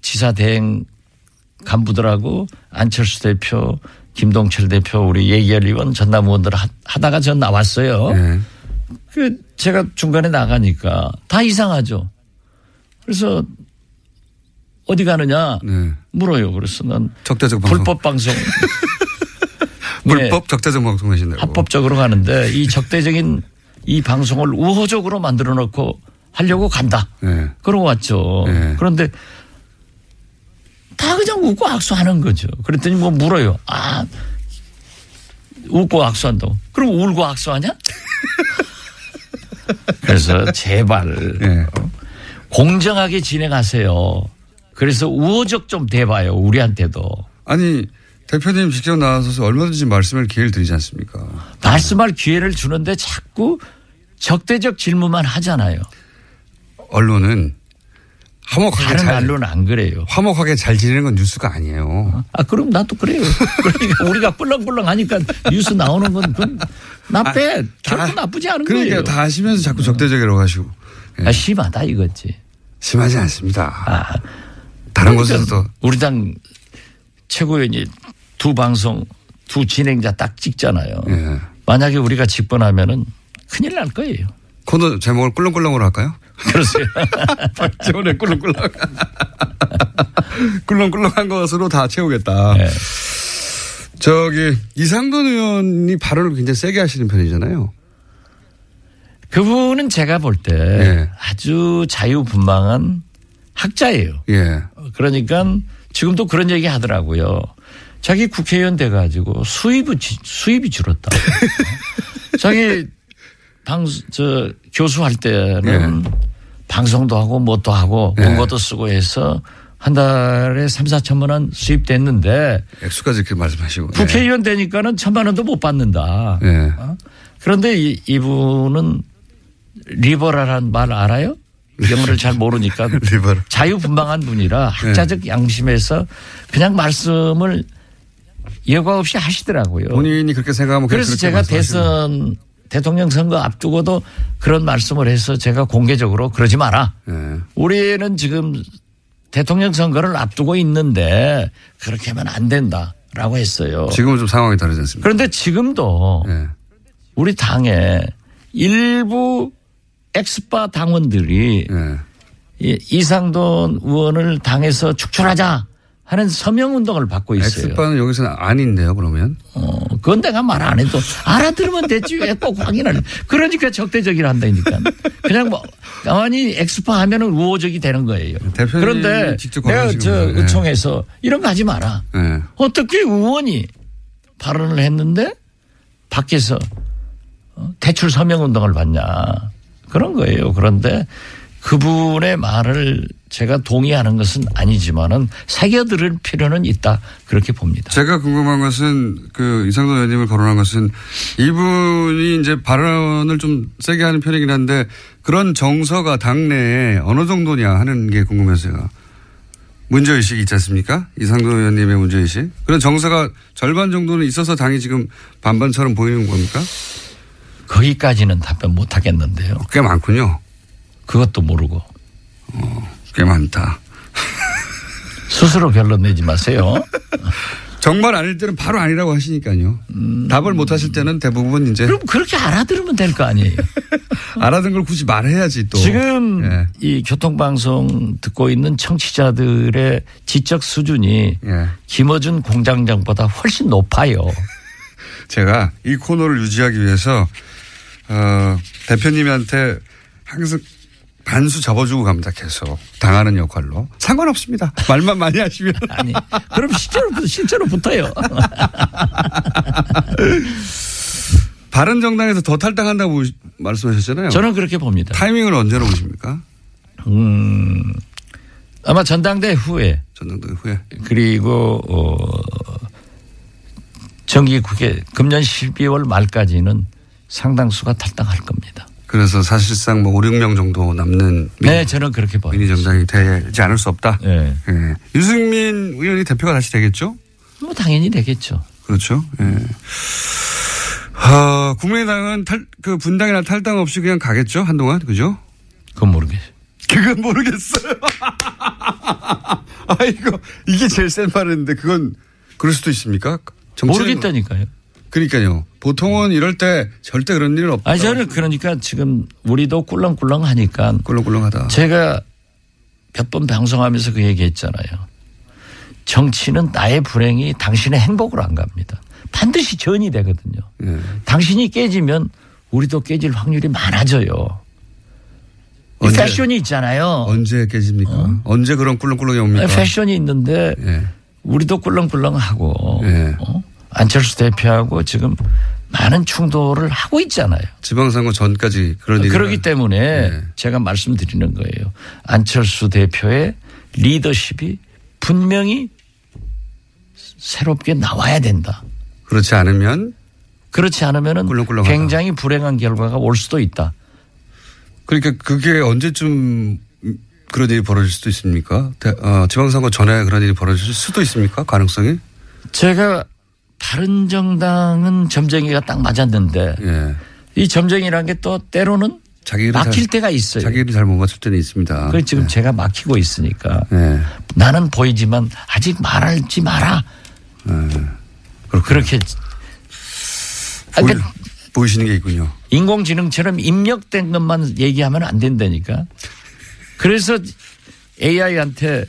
지사 대행 간부들하고 안철수 대표, 김동철 대표, 우리 예결 의원 전남 의원들 하- 하다가 전 나왔어요. 예. 그 제가 중간에 나가니까 다 이상하죠. 그래서 어디 가느냐 네. 물어요. 그래서 난 적대적 방송. 불법 방송. 불법 적대적 방송 하신다고. 네, 합법적으로 가는데 이 적대적인 이 방송을 우호적으로 만들어 놓고 하려고 간다. 예. 그러고 왔죠. 네. 그런데 다 그냥 웃고 악수하는 거죠. 그랬더니 뭐 물어요. 아, 웃고 악수한다고. 그럼 울고 악수하냐? 그래서 제발 예. 어, 공정하게 진행하세요. 그래서 우호적 좀 대봐요. 우리한테도. 아니 대표님 직접 나와서 얼마든지 말씀을 기회를 드리지 않습니까? 말씀할 기회를 주는데 자꾸 적대적 질문만 하잖아요. 언론은 화목하게 다른 잘 언론은 안 그래요. 화목하게 잘 지내는 건 뉴스가 아니에요. 아, 그럼 나도 그래요. 그러니까 우리가 꿀렁꿀렁 하니까 뉴스 나오는 건, 나빼. 결코 나쁘지 않은 그러니까 거예요. 다 아시면서 자꾸 적대적이라고 하시고 예. 아, 심하다 이거지. 심하지 않습니다. 아, 다른 그러니까 곳에서도 우리 당 최고위원이 두 방송, 두 진행자 딱 찍잖아요. 예. 만약에 우리가 집권하면은 큰일 날 거예요. 코너 제목을 꿀렁꿀렁으로 할까요? 그러세요. 저번에 꿀렁꿀렁 꿀렁꿀렁한 것으로 다 채우겠다. 네. 저기 이상돈 의원이 발언을 굉장히 세게 하시는 편이잖아요. 그분은 제가 볼때 예. 아주 자유분방한 학자예요. 예. 그러니까 지금도 그런 얘기 하더라고요. 자기 국회의원 돼가지고 수입이, 지- 수입이 줄었다. 자기 방, 저, 교수할 때는 방송도 하고 뭣도 하고 예. 원고도 쓰고 해서 한 달에 3, 4천만 원 수입됐는데 액수까지 이렇게 말씀하시고. 국회의원 되니까는 천만 원도 못 받는다. 예. 그런데 이, 이분은 리버럴한 말 알아요? 영어를 잘 모르니까. 자유분방한 분이라 학자적 양심에서 그냥 말씀을 여과 없이 하시더라고요. 본인이 그렇게 생각하면 그래서 제가 대선 대통령 선거 앞두고도 그런 말씀을 해서 제가 공개적으로 그러지 마라. 예. 우리는 지금 대통령 선거를 앞두고 있는데 그렇게 하면 안 된다라고 했어요. 지금은 좀 상황이 다르지 않습니까? 그런데 지금도 예. 우리 당에 일부 엑스파 당원들이 예. 이- 이상돈 의원을 당에서 축출하자 하는 서명 운동을 받고 있어요. 엑스파는 여기서는 아닌데요, 그러면. 어, 그건 내가 말 안 해도 알아들으면 됐지 왜 꼭 확인을. 해. 그러니까 적대적이라 한다니까. 그냥 뭐 가만히 엑스파 하면은 우호적이 되는 거예요. 그런데 내가 저. 네. 의총에서 이런 거 하지 마라. 예. 어떻게 의원이 발언을 했는데 밖에서 어, 대출 서명 운동을 받냐 그런 거예요. 그런데 그분의 말을 제가 동의하는 것은 아니지만은 새겨들을 필요는 있다 그렇게 봅니다. 제가 궁금한 것은 그 이상도 의원님을 거론한 것은 이분이 이제 발언을 좀 세게 하는 편이긴 한데 그런 정서가 당내에 어느 정도냐 하는 게 궁금해서요. 문제의식이 있지 않습니까? 이상도 의원님의 문제의식. 그런 정서가 절반 정도는 있어서 당이 지금 반반처럼 보이는 겁니까? 거기까지는 답변 못 하겠는데요. 꽤 많군요. 그것도 모르고 꽤 많다. 스스로 결론 내지 마세요. 정말 아닐 때는 바로 아니라고 하시니까요. 답을 못 하실 때는 대부분 이제 그럼 그렇게 알아들으면 될 거 아니에요. 알아듣는 걸 굳이 말해야지 또. 지금 예. 이 교통방송 듣고 있는 청취자들의 지적 수준이 예. 김어준 공장장보다 훨씬 높아요. 제가 이 코너를 유지하기 위해서 어, 대표님한테 항상 반수 접어주고 갑니다. 계속 당하는 역할로 상관없습니다. 말만 많이 하시면 아니, 그럼 실제로, 실제로 붙어요. 바른 정당에서 더 탈당한다고 말씀하셨잖아요. 저는 그렇게 봅니다. 타이밍은 언제로 보십니까? 음, 아마 전당대 후에 전당대 후에 그리고 어, 정기국회 금년 12월 말까지는 상당수가 탈당할 겁니다. 그래서 사실상 뭐 5, 6명 정도 남는 네, 저는 그렇게 봐요. 미니 정당이 되지 않을 수 없다. 네. 예. 유승민 의원이 대표가 다시 되겠죠? 뭐 당연히 되겠죠. 그렇죠. 예. 아, 국민의당은 탈, 그 분당이나 탈당 없이 그냥 가겠죠? 한동안. 그죠? 그건 모르겠어요. 그건 모르겠어요. 아이고, 이게 제일 센 말인데 그건 그럴 수도 있습니까? 정치는- 모르겠다니까요. 그러니까요. 보통은 이럴 때 절대 그런 일은 없다. 아니 저는 그러니까 지금 우리도 꿀렁꿀렁 하니까 꿀렁꿀렁하다. 제가 몇 번 방송하면서 그 얘기했잖아요. 정치는 나의 불행이 당신의 행복으로 안 갑니다. 반드시 전이 되거든요. 예. 당신이 깨지면 우리도 깨질 확률이 많아져요. 이 언제? 패션이 있잖아요. 언제 깨집니까? 언제 그런 꿀렁꿀렁이 옵니까? 패션이 있는데 예. 우리도 꿀렁꿀렁하고 예. 어? 안철수 대표하고 지금 많은 충돌을 하고 있잖아요. 지방선거 전까지 그런 그렇기 때문에 네. 제가 말씀드리는 거예요. 안철수 대표의 리더십이 분명히 새롭게 나와야 된다. 그렇지 않으면 그렇지 않으면 꿀렁꿀렁하다. 굉장히 불행한 결과가 올 수도 있다. 그러니까 그게 언제쯤 그런 일이 벌어질 수도 있습니까? 대- 어, 지방선거 전에 그런 일이 벌어질 수도 있습니까? 가능성이? 제가 바른 정당은 점쟁이가 딱 맞았는데 예. 이 점쟁이라는 게 또 때로는 자기 막힐 때가 있어요. 자기 일이 잘못 맞출 때는 있습니다. 그래서 지금 제가 막히고 있으니까 예. 나는 보이지만 아직 말하지 마라. 그렇게 아, 보이, 그러니까 보이시는 게 있군요. 인공지능처럼 입력된 것만 얘기하면 안 된다니까. 그래서 AI한테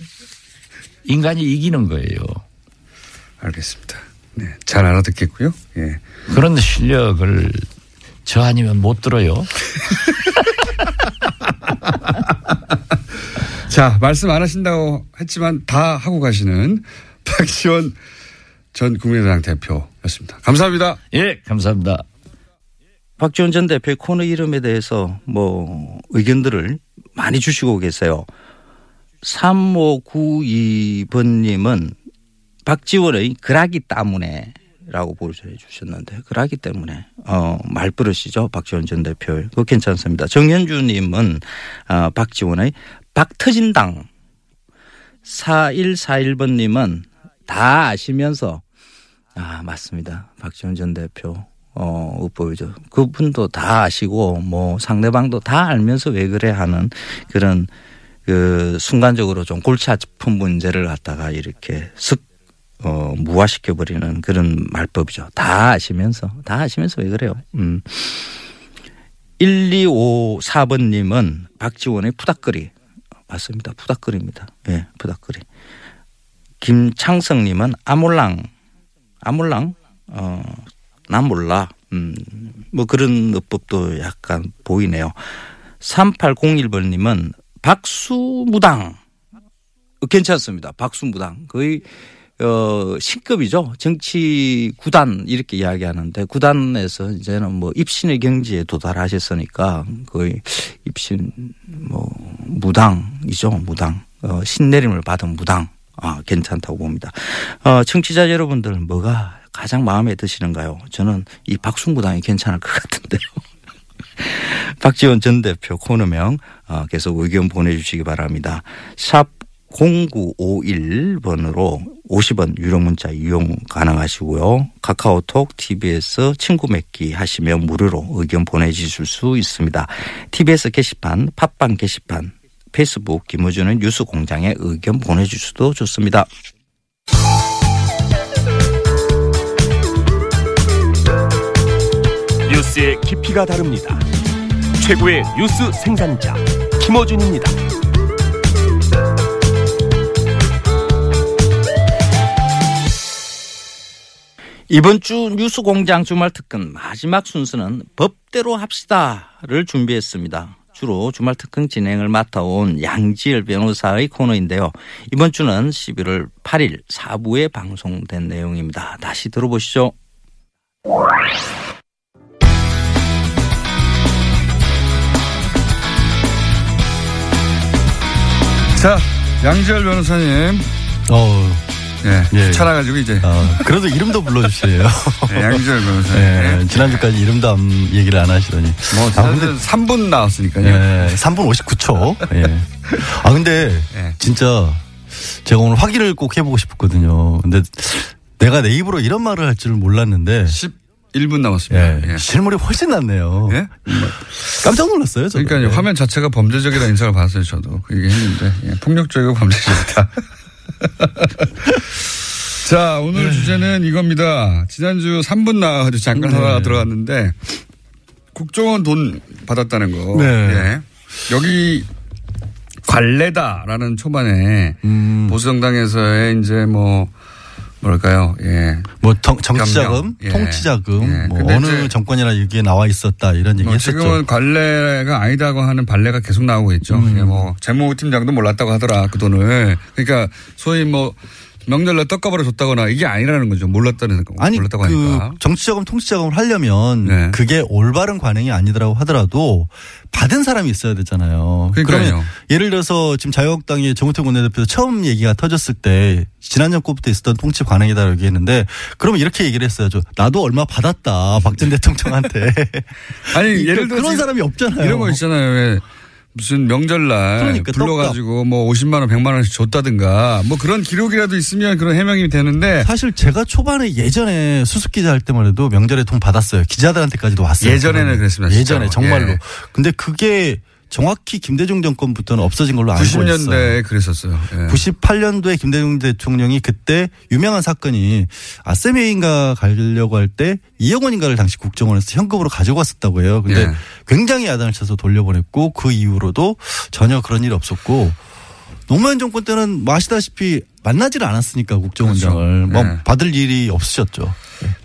인간이 이기는 거예요. 알겠습니다. 네. 잘 알아듣겠고요. 예. 그런 실력을 저 아니면 못 들어요. 자, 말씀 안 하신다고 했지만 다 하고 가시는 박지원 전 국민의당 대표였습니다. 감사합니다. 예, 감사합니다. 박지원 전 대표의 코너 이름에 대해서 뭐 의견들을 많이 주시고 계세요. 3592번님은 박지원의 그라기 때문에 라고 보여해 주셨는데 그러기 때문에 어 말버릇이죠 박지원 전 대표 그거 괜찮습니다. 정현주님은 어 박지원의 박터진당. 4141번님은 다 아시면서 아 맞습니다. 박지원 전 대표 어 보여죠. 그분도 다 아시고 뭐 상대방도 다 알면서 왜 그래 하는 그런 그 순간적으로 좀 골치 아픈 문제를 갖다가 이렇게 슥 어, 무화시켜 버리는 그런 말법이죠. 다 아시면서, 다 아시면서 왜 그래요? 음. 1254번 님은 박지원의 푸닥거리. 맞습니다. 푸닥거리입니다. 예, 네, 푸닥거리. 김창성 님은 아몰랑. 아몰랑? 어, 난 몰라. 음, 뭐 그런 어법도 약간 보이네요. 3801번 님은 박수무당. 괜찮습니다. 박수무당. 거의 어, 신급이죠. 정치 구단 이렇게 이야기하는데 구단에서 이제는 뭐 입신의 경지에 도달하셨으니까 거의 입신 뭐 무당이죠. 무당. 어, 신내림을 받은 무당. 아, 괜찮다고 봅니다. 어, 청취자 여러분들 뭐가 가장 마음에 드시는가요? 저는 이 박순무당이 괜찮을 것 같은데요. 박지원 전 대표 코너명 어, 계속 의견 보내주시기 바랍니다. 샵 0951번으로 50원 유료 문자 이용 가능하시고요. 카카오톡, TBS 친구 맺기 하시면 무료로 의견 보내주실 수 있습니다. TBS 게시판, 팟빵 게시판, 페이스북 김호준의 뉴스 공장에 의견 보내주셔도 좋습니다. 뉴스의 깊이가 다릅니다. 최고의 뉴스 생산자 김호준입니다. 이번 주 뉴스공장 주말 특근 마지막 순서는 법대로 합시다를 준비했습니다. 주로 주말 특근 진행을 맡아온 양지열 변호사의 코너인데요. 이번 주는 11월 8일 4부에 방송된 내용입니다. 다시 들어보시죠. 자, 양지열 변호사님. 어, 예. 예. 귀찮아가지고 이제. 어, 그래도 이름도 불러주세요. 네, 양지열 변호사님. 예, 예. 지난주까지 이름도 안 얘기를 안 하시더니. 뭐, 아, 근데, 사실은 3분 나왔으니까요. 예, 3분 59초. 예. 아, 근데, 예. 진짜, 제가 오늘 확인을 꼭 해보고 싶었거든요. 근데, 내가 내 입으로 이런 말을 할 줄은 몰랐는데, 11분 남았습니다. 예, 예. 실물이 훨씬 낫네요. 예? 깜짝 놀랐어요, 저도. 그러니까요. 예. 화면 자체가 범죄적이라는 인상을 받았어요, 저도. 그 얘기 했는데. 예, 폭력적이고 범죄적이다. 자, 오늘 주제는 이겁니다. 지난주 3분 나와가지고 잠깐 네. 하다가 들어갔는데, 국정원 돈 받았다는 거. 네. 예. 여기 관례다라는 초반에 음, 보수정당에서의 이제 뭐, 뭐랄까요. 예. 뭐, 정, 정치자금. 예. 통치자금, 예. 뭐, 어느 정권이나 여기에 나와 있었다, 이런 얘기 뭐 했었죠. 지금은 관례가 아니다고 하는 발례가 계속 나오고 있죠. 음. 예, 뭐 재무 팀장도 몰랐다고 하더라 그 돈을. 그러니까 소위 뭐 명절날 떡값으로 줬다거나 이게 아니라는 거죠. 몰랐다는 거. 아니 몰랐다고 그 하니까. 정치자금 통치자금을 하려면 네. 그게 올바른 관행이 아니더라고 하더라도 받은 사람이 있어야 되잖아요. 그러니까요. 그러면 예를 들어서 지금 자유한국당의 정우택 원내대표 처음 얘기가 터졌을 때 지난 정권부터 있었던 통치 관행이다라고 얘기했는데 그러면 이렇게 얘기를 했어야죠. 나도 얼마 받았다 박전 대통령한테. 아니 이- 예를 들어 그런 사람이 없잖아요. 이런 거 있잖아요. 왜 무슨 명절날 그러니까 불러가지고 뭐 50만 원, 100만 원씩 줬다든가 뭐 그런 기록이라도 있으면 그런 해명이 되는데 사실 제가 초반에 예전에 수습기자 할 때만 해도 명절에 돈 받았어요. 기자들한테까지도 왔어요. 예전에는. 그랬습니다, 예전에 진짜로. 정말로. 예. 근데 그게 정확히 김대중 정권부터는 없어진 걸로 알고 있어요. 90년대에 그랬었어요. 예. 98년도에 김대중 대통령이 그때 유명한 사건이 아세메인가 가려고 할때 2억 원인가를 당시 국정원에서 현금으로 가지고 왔었다고 해요. 근데 예. 굉장히 야단을 쳐서 돌려보냈고 그 이후로도 전혀 그런 일이 없었고 노무현 정권 때는 뭐 아시다시피 만나질 않았으니까 국정원장을 그렇죠. 뭐 예. 받을 일이 없으셨죠.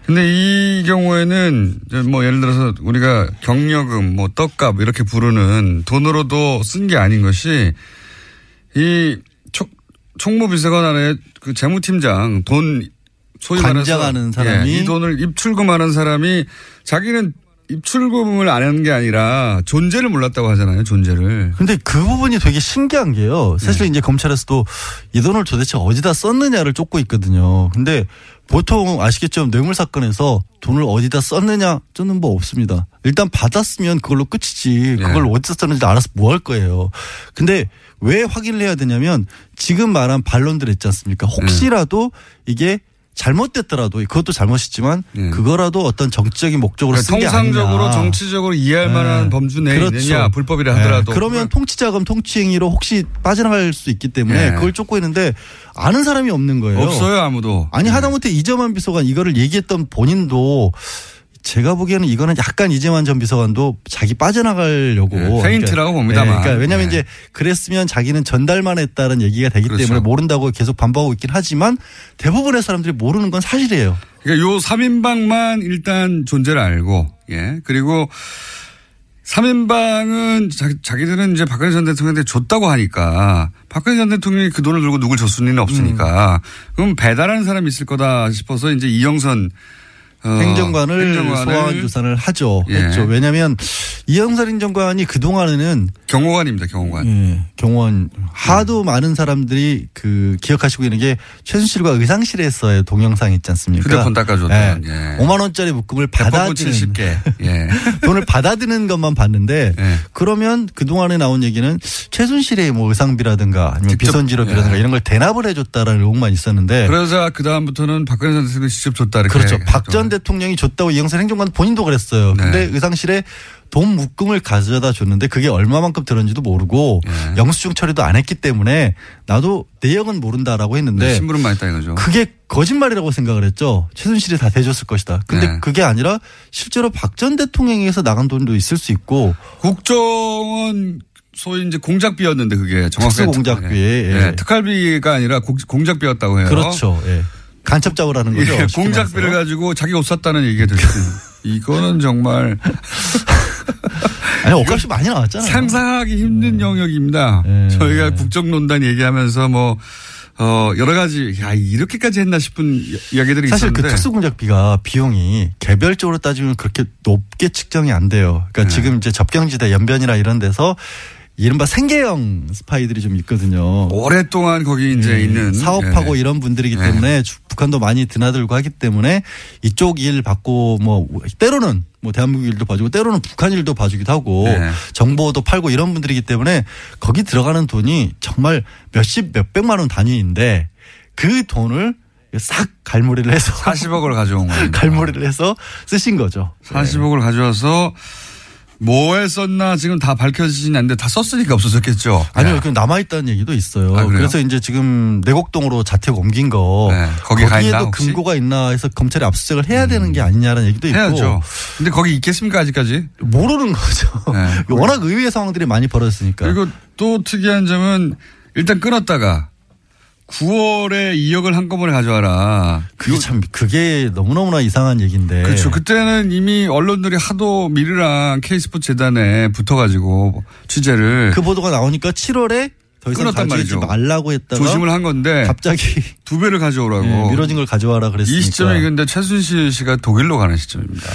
근데 이 경우에는 뭐 예를 들어서 우리가 경력금, 뭐 떡값 이렇게 부르는 돈으로도 쓴 게 아닌 것이 이 총, 총무비서관의 그 재무팀장 돈 소위 말해서 관장하는 사람이? 예, 이 돈을 입출금하는 사람이 자기는 입출금을 안 하는 게 아니라 존재를 몰랐다고 하잖아요. 존재를. 근데 그 부분이 되게 신기한 게요. 사실 네. 이제 검찰에서도 이 돈을 도대체 어디다 썼느냐를 쫓고 있거든요. 근데 보통 아시겠죠. 뇌물 사건에서 돈을 어디다 썼느냐 저는 뭐 없습니다. 일단 받았으면 그걸로 끝이지. 그걸 네. 어디다 썼는지 알아서 뭐 할 거예요. 근데 왜 확인을 해야 되냐면 지금 말한 반론들 있지 않습니까? 혹시라도 이게 잘못됐더라도 그것도 잘못이지만 네. 그거라도 어떤 정치적인 목적으로 그러니까 쓴게 아니냐. 통상적으로 정치적으로 이해할 만한 네. 범주 내에 그렇죠. 있느냐 불법이라 하더라도 네. 그러면 통치자금 통치행위로 혹시 빠져나갈 수 있기 때문에 네. 그걸 쫓고 있는데 아는 사람이 없는 거예요. 없어요 아무도. 아니 하다못해 이재만 비서관 이거를 얘기했던 본인도 제가 보기에는 이거는 약간 이재만 전 비서관도 자기 빠져나가려고 네, 페인트라고 봅니다만. 그러니까 왜냐하면 네. 이제 그랬으면 자기는 전달만 했다는 얘기가 되기 그렇죠. 때문에 모른다고 계속 반박하고 있긴 하지만 대부분의 사람들이 모르는 건 사실이에요. 그러니까 요 3인방만 일단 존재를 알고, 예. 그리고 3인방은 자기, 들은 이제 박근혜 전 대통령한테 줬다고 하니까 박근혜 전 대통령이 그 돈을 들고 누굴 줬을 리는 없으니까 그럼 배달하는 사람이 있을 거다 싶어서 이제 이영선 어, 행정관을 행정관을 소환 조사를 하죠. 예. 했죠. 왜냐하면 이영선 행정관이 그 동안에는 경호관입니다, 경호관. 예, 경호원 하도 많은 사람들이 그 기억하시고 있는 게 최순실과 의상실에서의 동영상 있지 않습니까? 휴대폰 닦아줬던, 예. 예. 5만 원짜리 묶음을 받아드는 70개. 예. 돈을 받아드는 것만 봤는데 예. 그러면 그 동안에 나온 얘기는 최순실의 뭐 의상비라든가 아니면 직접, 비선지로비라든가 예. 이런 걸 대납을 해줬다라는 의혹만 있었는데 그러자 그다음부터는 박근혜 전 대통령이 직접 줬다 이렇게. 그렇죠. 박전 대통령이 줬다고 이영선 행정관 본인도 그랬어요. 네. 근데 의상실에 돈 묶음을 가져다 줬는데 그게 얼마만큼 들었는지도 모르고 예. 영수증 처리도 안 했기 때문에 나도 내역은 모른다라고 했는데 네, 신부름만 했다 이거죠. 그게 거짓말이라고 생각을 했죠. 최순실이 다 대줬을 것이다. 근데 네. 그게 아니라 실제로 박 전 대통령에게서 나간 돈도 있을 수 있고 국정원 소위 이제 공작비였는데 그게 정확하게 특수공작비, 특- 예. 예, 특활비가 아니라 공- 공작비였다고 해요. 그렇죠. 예. 간첩 잡으라는 거죠. 예, 공작비를. 가지고 자기가 옷 샀다는 얘기가 들었어요. 이거는 정말 아니 옷값이 많이 나왔잖아요. 상상하기 힘든 영역입니다. 예. 저희가 국정농단 얘기하면서 뭐 어, 여러 가지 야 이렇게까지 했나 싶은 이- 이야기들이 사실 그 있었는데 특수공작비가 비용이 개별적으로 따지면 그렇게 높게 측정이 안 돼요. 그러니까 네. 지금 이제 접경지대 연변이나 이런 데서 이른바 생계형 스파이들이 좀 있거든요. 오랫동안 거기 이제 예, 있는 사업하고 예. 이런 분들이기 예. 때문에 주- 북한도 많이 드나들고 하기 때문에 이쪽 일 받고 뭐 때로는 뭐 대한민국 일도 봐주고 때로는 북한 일도 봐주기도 하고 네. 정보도 팔고 이런 분들이기 때문에 거기 들어가는 돈이 정말 몇십 몇백만 원 단위인데 그 돈을 싹 갈무리를 해서 40억을 가져온 거예요. 갈무리를 해서 쓰신 거죠. 40억을 가져와서 뭐에 썼나 지금 다 밝혀지진 않는데 다 썼으니까 없어졌겠죠. 아니요, 예. 그 남아있다는 얘기도 있어요. 아? 그래서 이제 지금 내곡동으로 자택 옮긴 거. 네, 거기 가 있나, 거기에도 혹시? 음. 근거가 있나 해서 검찰이 압수수색을 해야 되는 게 아니냐라는 얘기도 있고. 해야죠. 근데 거기 있겠습니까 아직까지? 모르는 거죠. 네. 워낙 의외의 상황들이 많이 벌어졌으니까. 그리고 또 특이한 점은 일단 끊었다가 9월에 2억을 한꺼번에 가져와라. 그게 참, 그게 너무너무나 이상한 얘기인데. 그렇죠. 그때는 이미 언론들이 하도 미르랑 K스포츠 재단에 붙어가지고 취재를 그 보도가 나오니까 7월에 더 이상 끊었단 말이죠. 말라고 했다가 조심을 한 건데 갑자기 두 배를 가져오라고. 예, 미뤄진 걸 가져와라 그랬으니까. 이 시점이 근데 최순실 씨가 독일로 가는 시점입니다.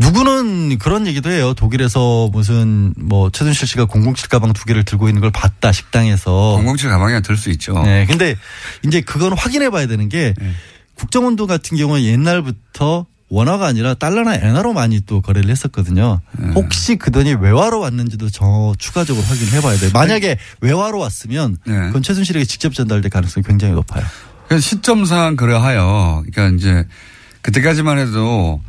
누구는 그런 얘기도 해요. 독일에서 무슨 뭐 최순실 씨가 007 가방 두 개를 들고 있는 걸 봤다 식당에서. 007 가방이 들수 있죠. 네. 근데 이제 그건 확인해 봐야 되는 게 네. 국정원도 같은 경우는 옛날부터 원화가 아니라 달러나 엔화로 많이 또 거래를 했었거든요. 네. 혹시 그 돈이 외화로 왔는지도 저 추가적으로 확인해 봐야 돼요. 만약에 외화로 왔으면 네. 그건 최순실에게 직접 전달될 가능성이 굉장히 높아요. 시점상 그러하여 그러니까 이제 그때까지만 해도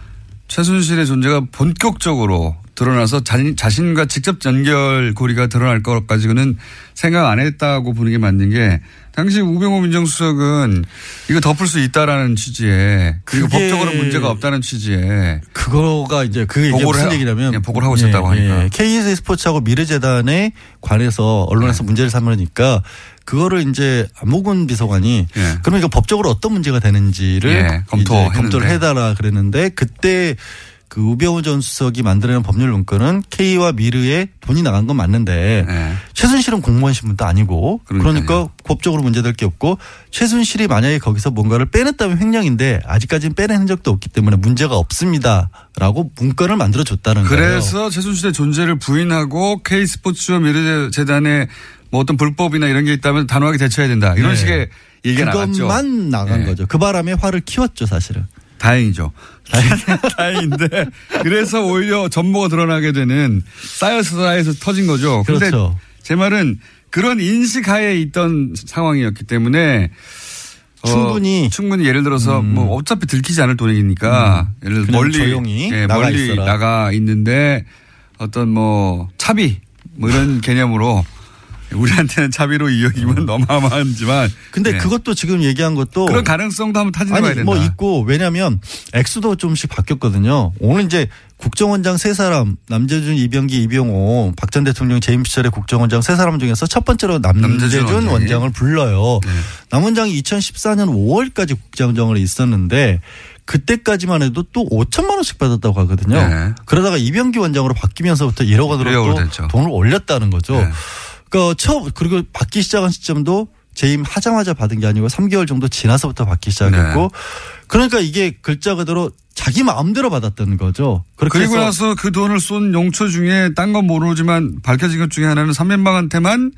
최순실의 존재가 본격적으로 드러나서 자신, 자신과 직접 연결고리가 드러날 것까지는 생각 안 했다고 보는 게 맞는 게 당시 우병우 민정수석은 이거 덮을 수 있다라는 취지에 그리고 법적으로 문제가 없다는 취지에 그거가 이제 그게 보고를 무슨 해- 얘기냐면 예, 보고를 하고 있었다고 하니까. KS 스포츠하고 미르재단에 관해서 네. 언론에서 문제를 삼으니까 그거를 이제 안목은 비서관이 예. 그러면 이거 법적으로 어떤 문제가 되는지를 예, 이제 검토했는데. 검토를 해달라 그랬는데 그때 그 우병우 전 수석이 만들어낸 법률 문건은 K와 미르에 돈이 나간 건 맞는데 네. 최순실은 공무원 신분도 아니고 그러니까요. 그러니까 법적으로 문제될 게 없고 최순실이 만약에 거기서 뭔가를 빼냈다면 횡령인데 아직까지는 빼낸 적도 없기 때문에 문제가 없습니다라고 문건을 만들어 줬다는 거예요. 그래서 최순실의 존재를 부인하고 K 스포츠와 미르 재단의 뭐 어떤 불법이나 이런 게 있다면 단호하게 대처해야 된다. 이런 네. 식의 얘기가 나갔죠. 그것만 나간 네. 거죠. 그 바람에 화를 키웠죠, 사실은. 다행이죠. 다행인데 그래서 오히려 전모가 드러나게 되는 쌓여서 쌓여서 터진 거죠. 근데 그렇죠. 제 말은 그런 인식하에 있던 상황이었기 때문에 어, 충분히. 음. 충분히 예를 들어서 뭐 어차피 들키지 않을 돈이니까 예를 들어 멀리 조용히 예, 나가 멀리 있어라. 나가 있는데 어떤 뭐 차비 뭐 이런 개념으로 우리한테는 차비로 이야기면 너무하지만 근데 예. 그것도 지금 얘기한 것도 그런 가능성도 한번 타진해 봐야 아니 된다. 뭐 있고 왜냐하면 액수도 좀씩 바뀌었거든요. 오늘 이제 국정원장 세 사람 남재준, 이병기, 이병호 박 전 대통령 재임 시절의 국정원장 세 사람 중에서 첫 번째로 남재준 남재준. 원장을 불러요. 네. 남 원장이 2014년 5월까지 국정원장으로 있었는데 그때까지만 해도 또 5천만 원씩 받았다고 하거든요. 네. 그러다가 이병기 원장으로 바뀌면서부터 1억 원으로 1억으로 또. 돈을 올렸다는 거죠. 네. 그러니까 처음 그리고 받기 시작한 시점도 재임 하자마자 받은 게 아니고 3개월 정도 지나서부터 받기 시작했고 네. 그러니까 이게 글자 그대로 자기 마음대로 받았다는 거죠. 그렇게 그리고 나서 그 돈을 쏜 용처 중에 딴 건 모르지만 밝혀진 것 중에 하나는 삼면방한테만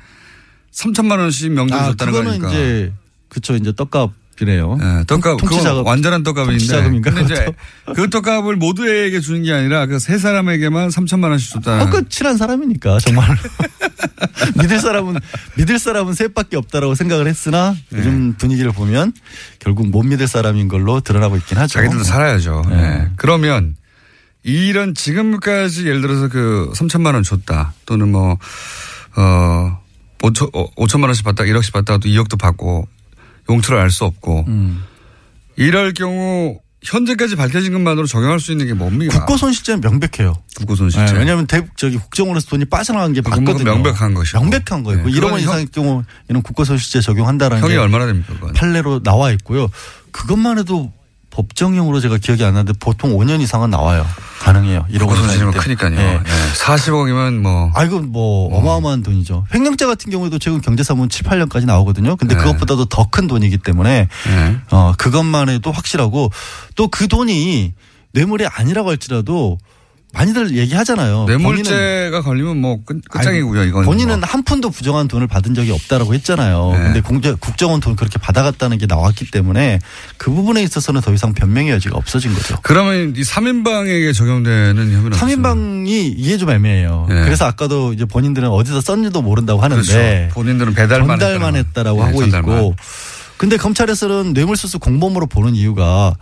3천만 원씩 명절 아 줬다는 그거는 거니까. 이제 그쵸 이제 떡값 이네요. 예, 떡값 그건 자금. 완전한 떡값인데. 근데 이제 그 떡값을 모두에게 주는 게 아니라 그 세 사람에게만 3천만 원씩 줬다는. 어, 그 친한 사람이니까 정말 믿을 사람은 믿을 사람은 셋밖에 없다라고 생각을 했으나 네. 요즘 분위기를 보면 결국 못 믿을 사람인 걸로 드러나고 있긴 하죠. 자기들도 살아야죠. 네. 예. 그러면 이런 지금까지 예를 들어서 그 3천만 원 줬다 또는 뭐, 어, 5천, 5천만 원씩 받다 1억씩 받다가 또 2억도 받고 용처를 알 수 없고 음. 이럴 경우 현재까지 밝혀진 것만으로 적용할 수 있는 게 뭡니까? 국고 손실죄는 명백해요. 국고 손실죄. 네, 왜냐하면 대, 저기 국정원에서 돈이 빠져나간 게 맞거든요. 명백한 것이고. 명백한 거예요. 네, 1억 그건 원 형- 이상의 경우에는 국고 손실죄 적용한다라는 형이 게 얼마나 됩니까? 그건? 판례로 나와 있고요. 그것만 해도 법정형으로 제가 기억이 안 나는데 보통 5년 이상은 나와요. 가능해요. 1억 국고 원 때. 크니까요. 네. 예. 40억이면 뭐. 아, 이건 뭐 어 마어마한 돈이죠. 횡령죄 같은 경우에도 최근 경제사문 7, 8년까지 나오거든요. 근데 네. 그것보다도 더 큰 돈이기 때문에 예. 어, 그것만 해도 확실하고 또 그 돈이 뇌물이 아니라고 할지라도 많이들 얘기하잖아요. 뇌물죄가 걸리면 뭐 끝, 끝장이고요. 이건. 본인은 뭐. 한 푼도 부정한 돈을 받은 적이 없다라고 했잖아요. 네. 근데 공제, 국정원 돈 그렇게 받아갔다는 게 나왔기 때문에 그 부분에 있어서는 더 이상 변명의 여지가 없어진 거죠. 그러면 이 3인방에게 적용되는 혐의는 3인방이 이게 좀 애매해요. 네. 그래서 아까도 이제 본인들은 어디서 썼는지도 모른다고 하는데 그렇죠. 본인들은 배달만, 전달만 했다라고 네, 하고 전달만. 있고 근데 검찰에서는 뇌물수수 공범으로 보는 이유가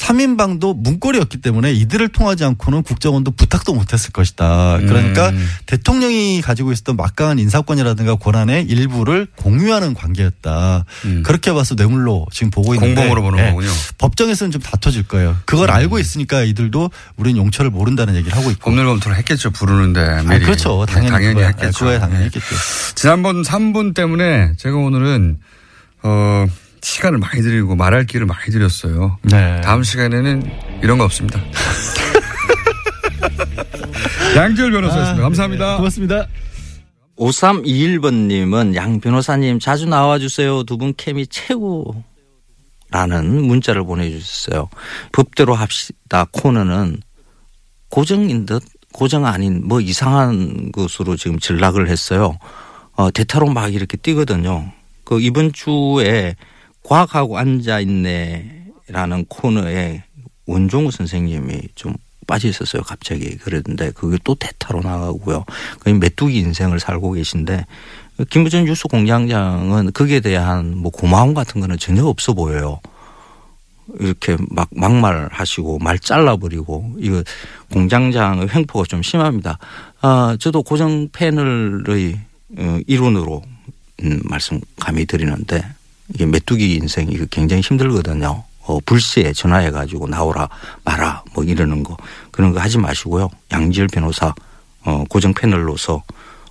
3인방도 문고리였기 때문에 이들을 통하지 않고는 국정원도 부탁도 못했을 것이다. 그러니까 음. 대통령이 가지고 있었던 막강한 인사권이라든가 권한의 일부를 공유하는 관계였다. 음. 그렇게 봐서 뇌물로 지금 보고 있는데 공범으로 보는 네. 거군요. 음. 법정에서는 좀 다퉈질 그걸 알고 있으니까 이들도 우리는 용처를 모른다는 얘기를 하고 있고. 법률 검토를 했겠죠. 부르는데. 아. 그렇죠. 네, 당연히 당연히. 했겠죠. 그거야 당연히 네. 했겠죠. 지난번 3분 때문에 제가 오늘은 어 시간을 많이 드리고 말할 기회를 많이 드렸어요. 네. 다음 시간에는 이런 거 없습니다. 양지열 변호사였습니다. 감사합니다. 고맙습니다. 5321번님은 양 변호사님 자주 나와주세요. 두 분 케미 최고 라는 문자를 보내주셨어요. 법대로 합시다 코너는 고정인 듯 고정 아닌 뭐 이상한 것으로 지금 전락을 했어요. 어, 대타로 막 이렇게 뛰거든요. 그 이번 주에 과학하고 앉아있네라는 코너에 원종우 선생님이 좀 빠져 있었어요. 갑자기 그랬는데 그게 또 대타로 나가고요. 거의 메뚜기 인생을 살고 계신데 김부전 뉴스 공장장은 거기에 대한 뭐 고마움 같은 거는 전혀 없어 보여요. 이렇게 막 막말하시고 말 잘라버리고 이거 공장장의 횡포가 좀 심합니다. 아 저도 고정 패널의 어, 일원으로 음, 말씀 감히 드리는데 이게 메뚜기 인생 이거 굉장히 힘들거든요. 어, 불시에 전화해 가지고 나오라 마라 뭐 이러는 거 그런 거 하지 마시고요. 양지열 변호사 어, 고정 패널로서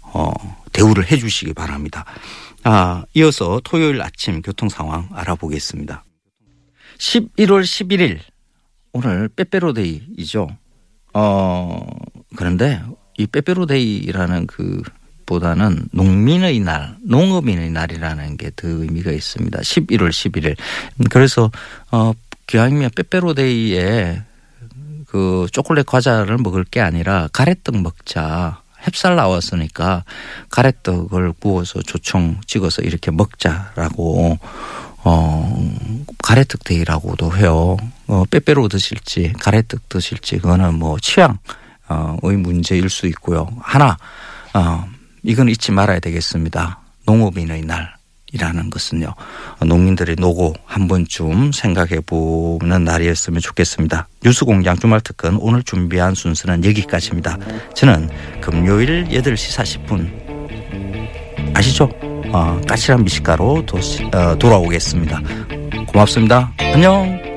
어, 대우를 해 주시기 바랍니다. 아, 이어서 토요일 아침 교통 상황 알아보겠습니다. 11월 11일 오늘 빼빼로데이이죠. 어, 그런데 이 빼빼로데이라는 그 보다는 농민의 날, 농업인의 날이라는 게 더 의미가 있습니다. 11월 11일. 그래서 어 기왕이면 빼빼로데이에 그 초콜릿 과자를 먹을 게 아니라 가래떡 먹자. 햅쌀 나왔으니까 가래떡을 구워서 조청 찍어서 이렇게 먹자라고 어 가래떡 day라고도 해요. 어 빼빼로 드실지 가래떡 드실지 그거는 뭐 취향 어의 문제일 수 있고요. 하나 어 이건 잊지 말아야 되겠습니다. 농업인의 날이라는 것은요. 농민들의 노고 한 번쯤 생각해 보는 날이었으면 좋겠습니다. 뉴스공장 주말 특근 오늘 준비한 순서는 여기까지입니다. 저는 금요일 8시 40분 아시죠? 어, 까칠한 미식가로 도, 어, 돌아오겠습니다. 고맙습니다. 안녕.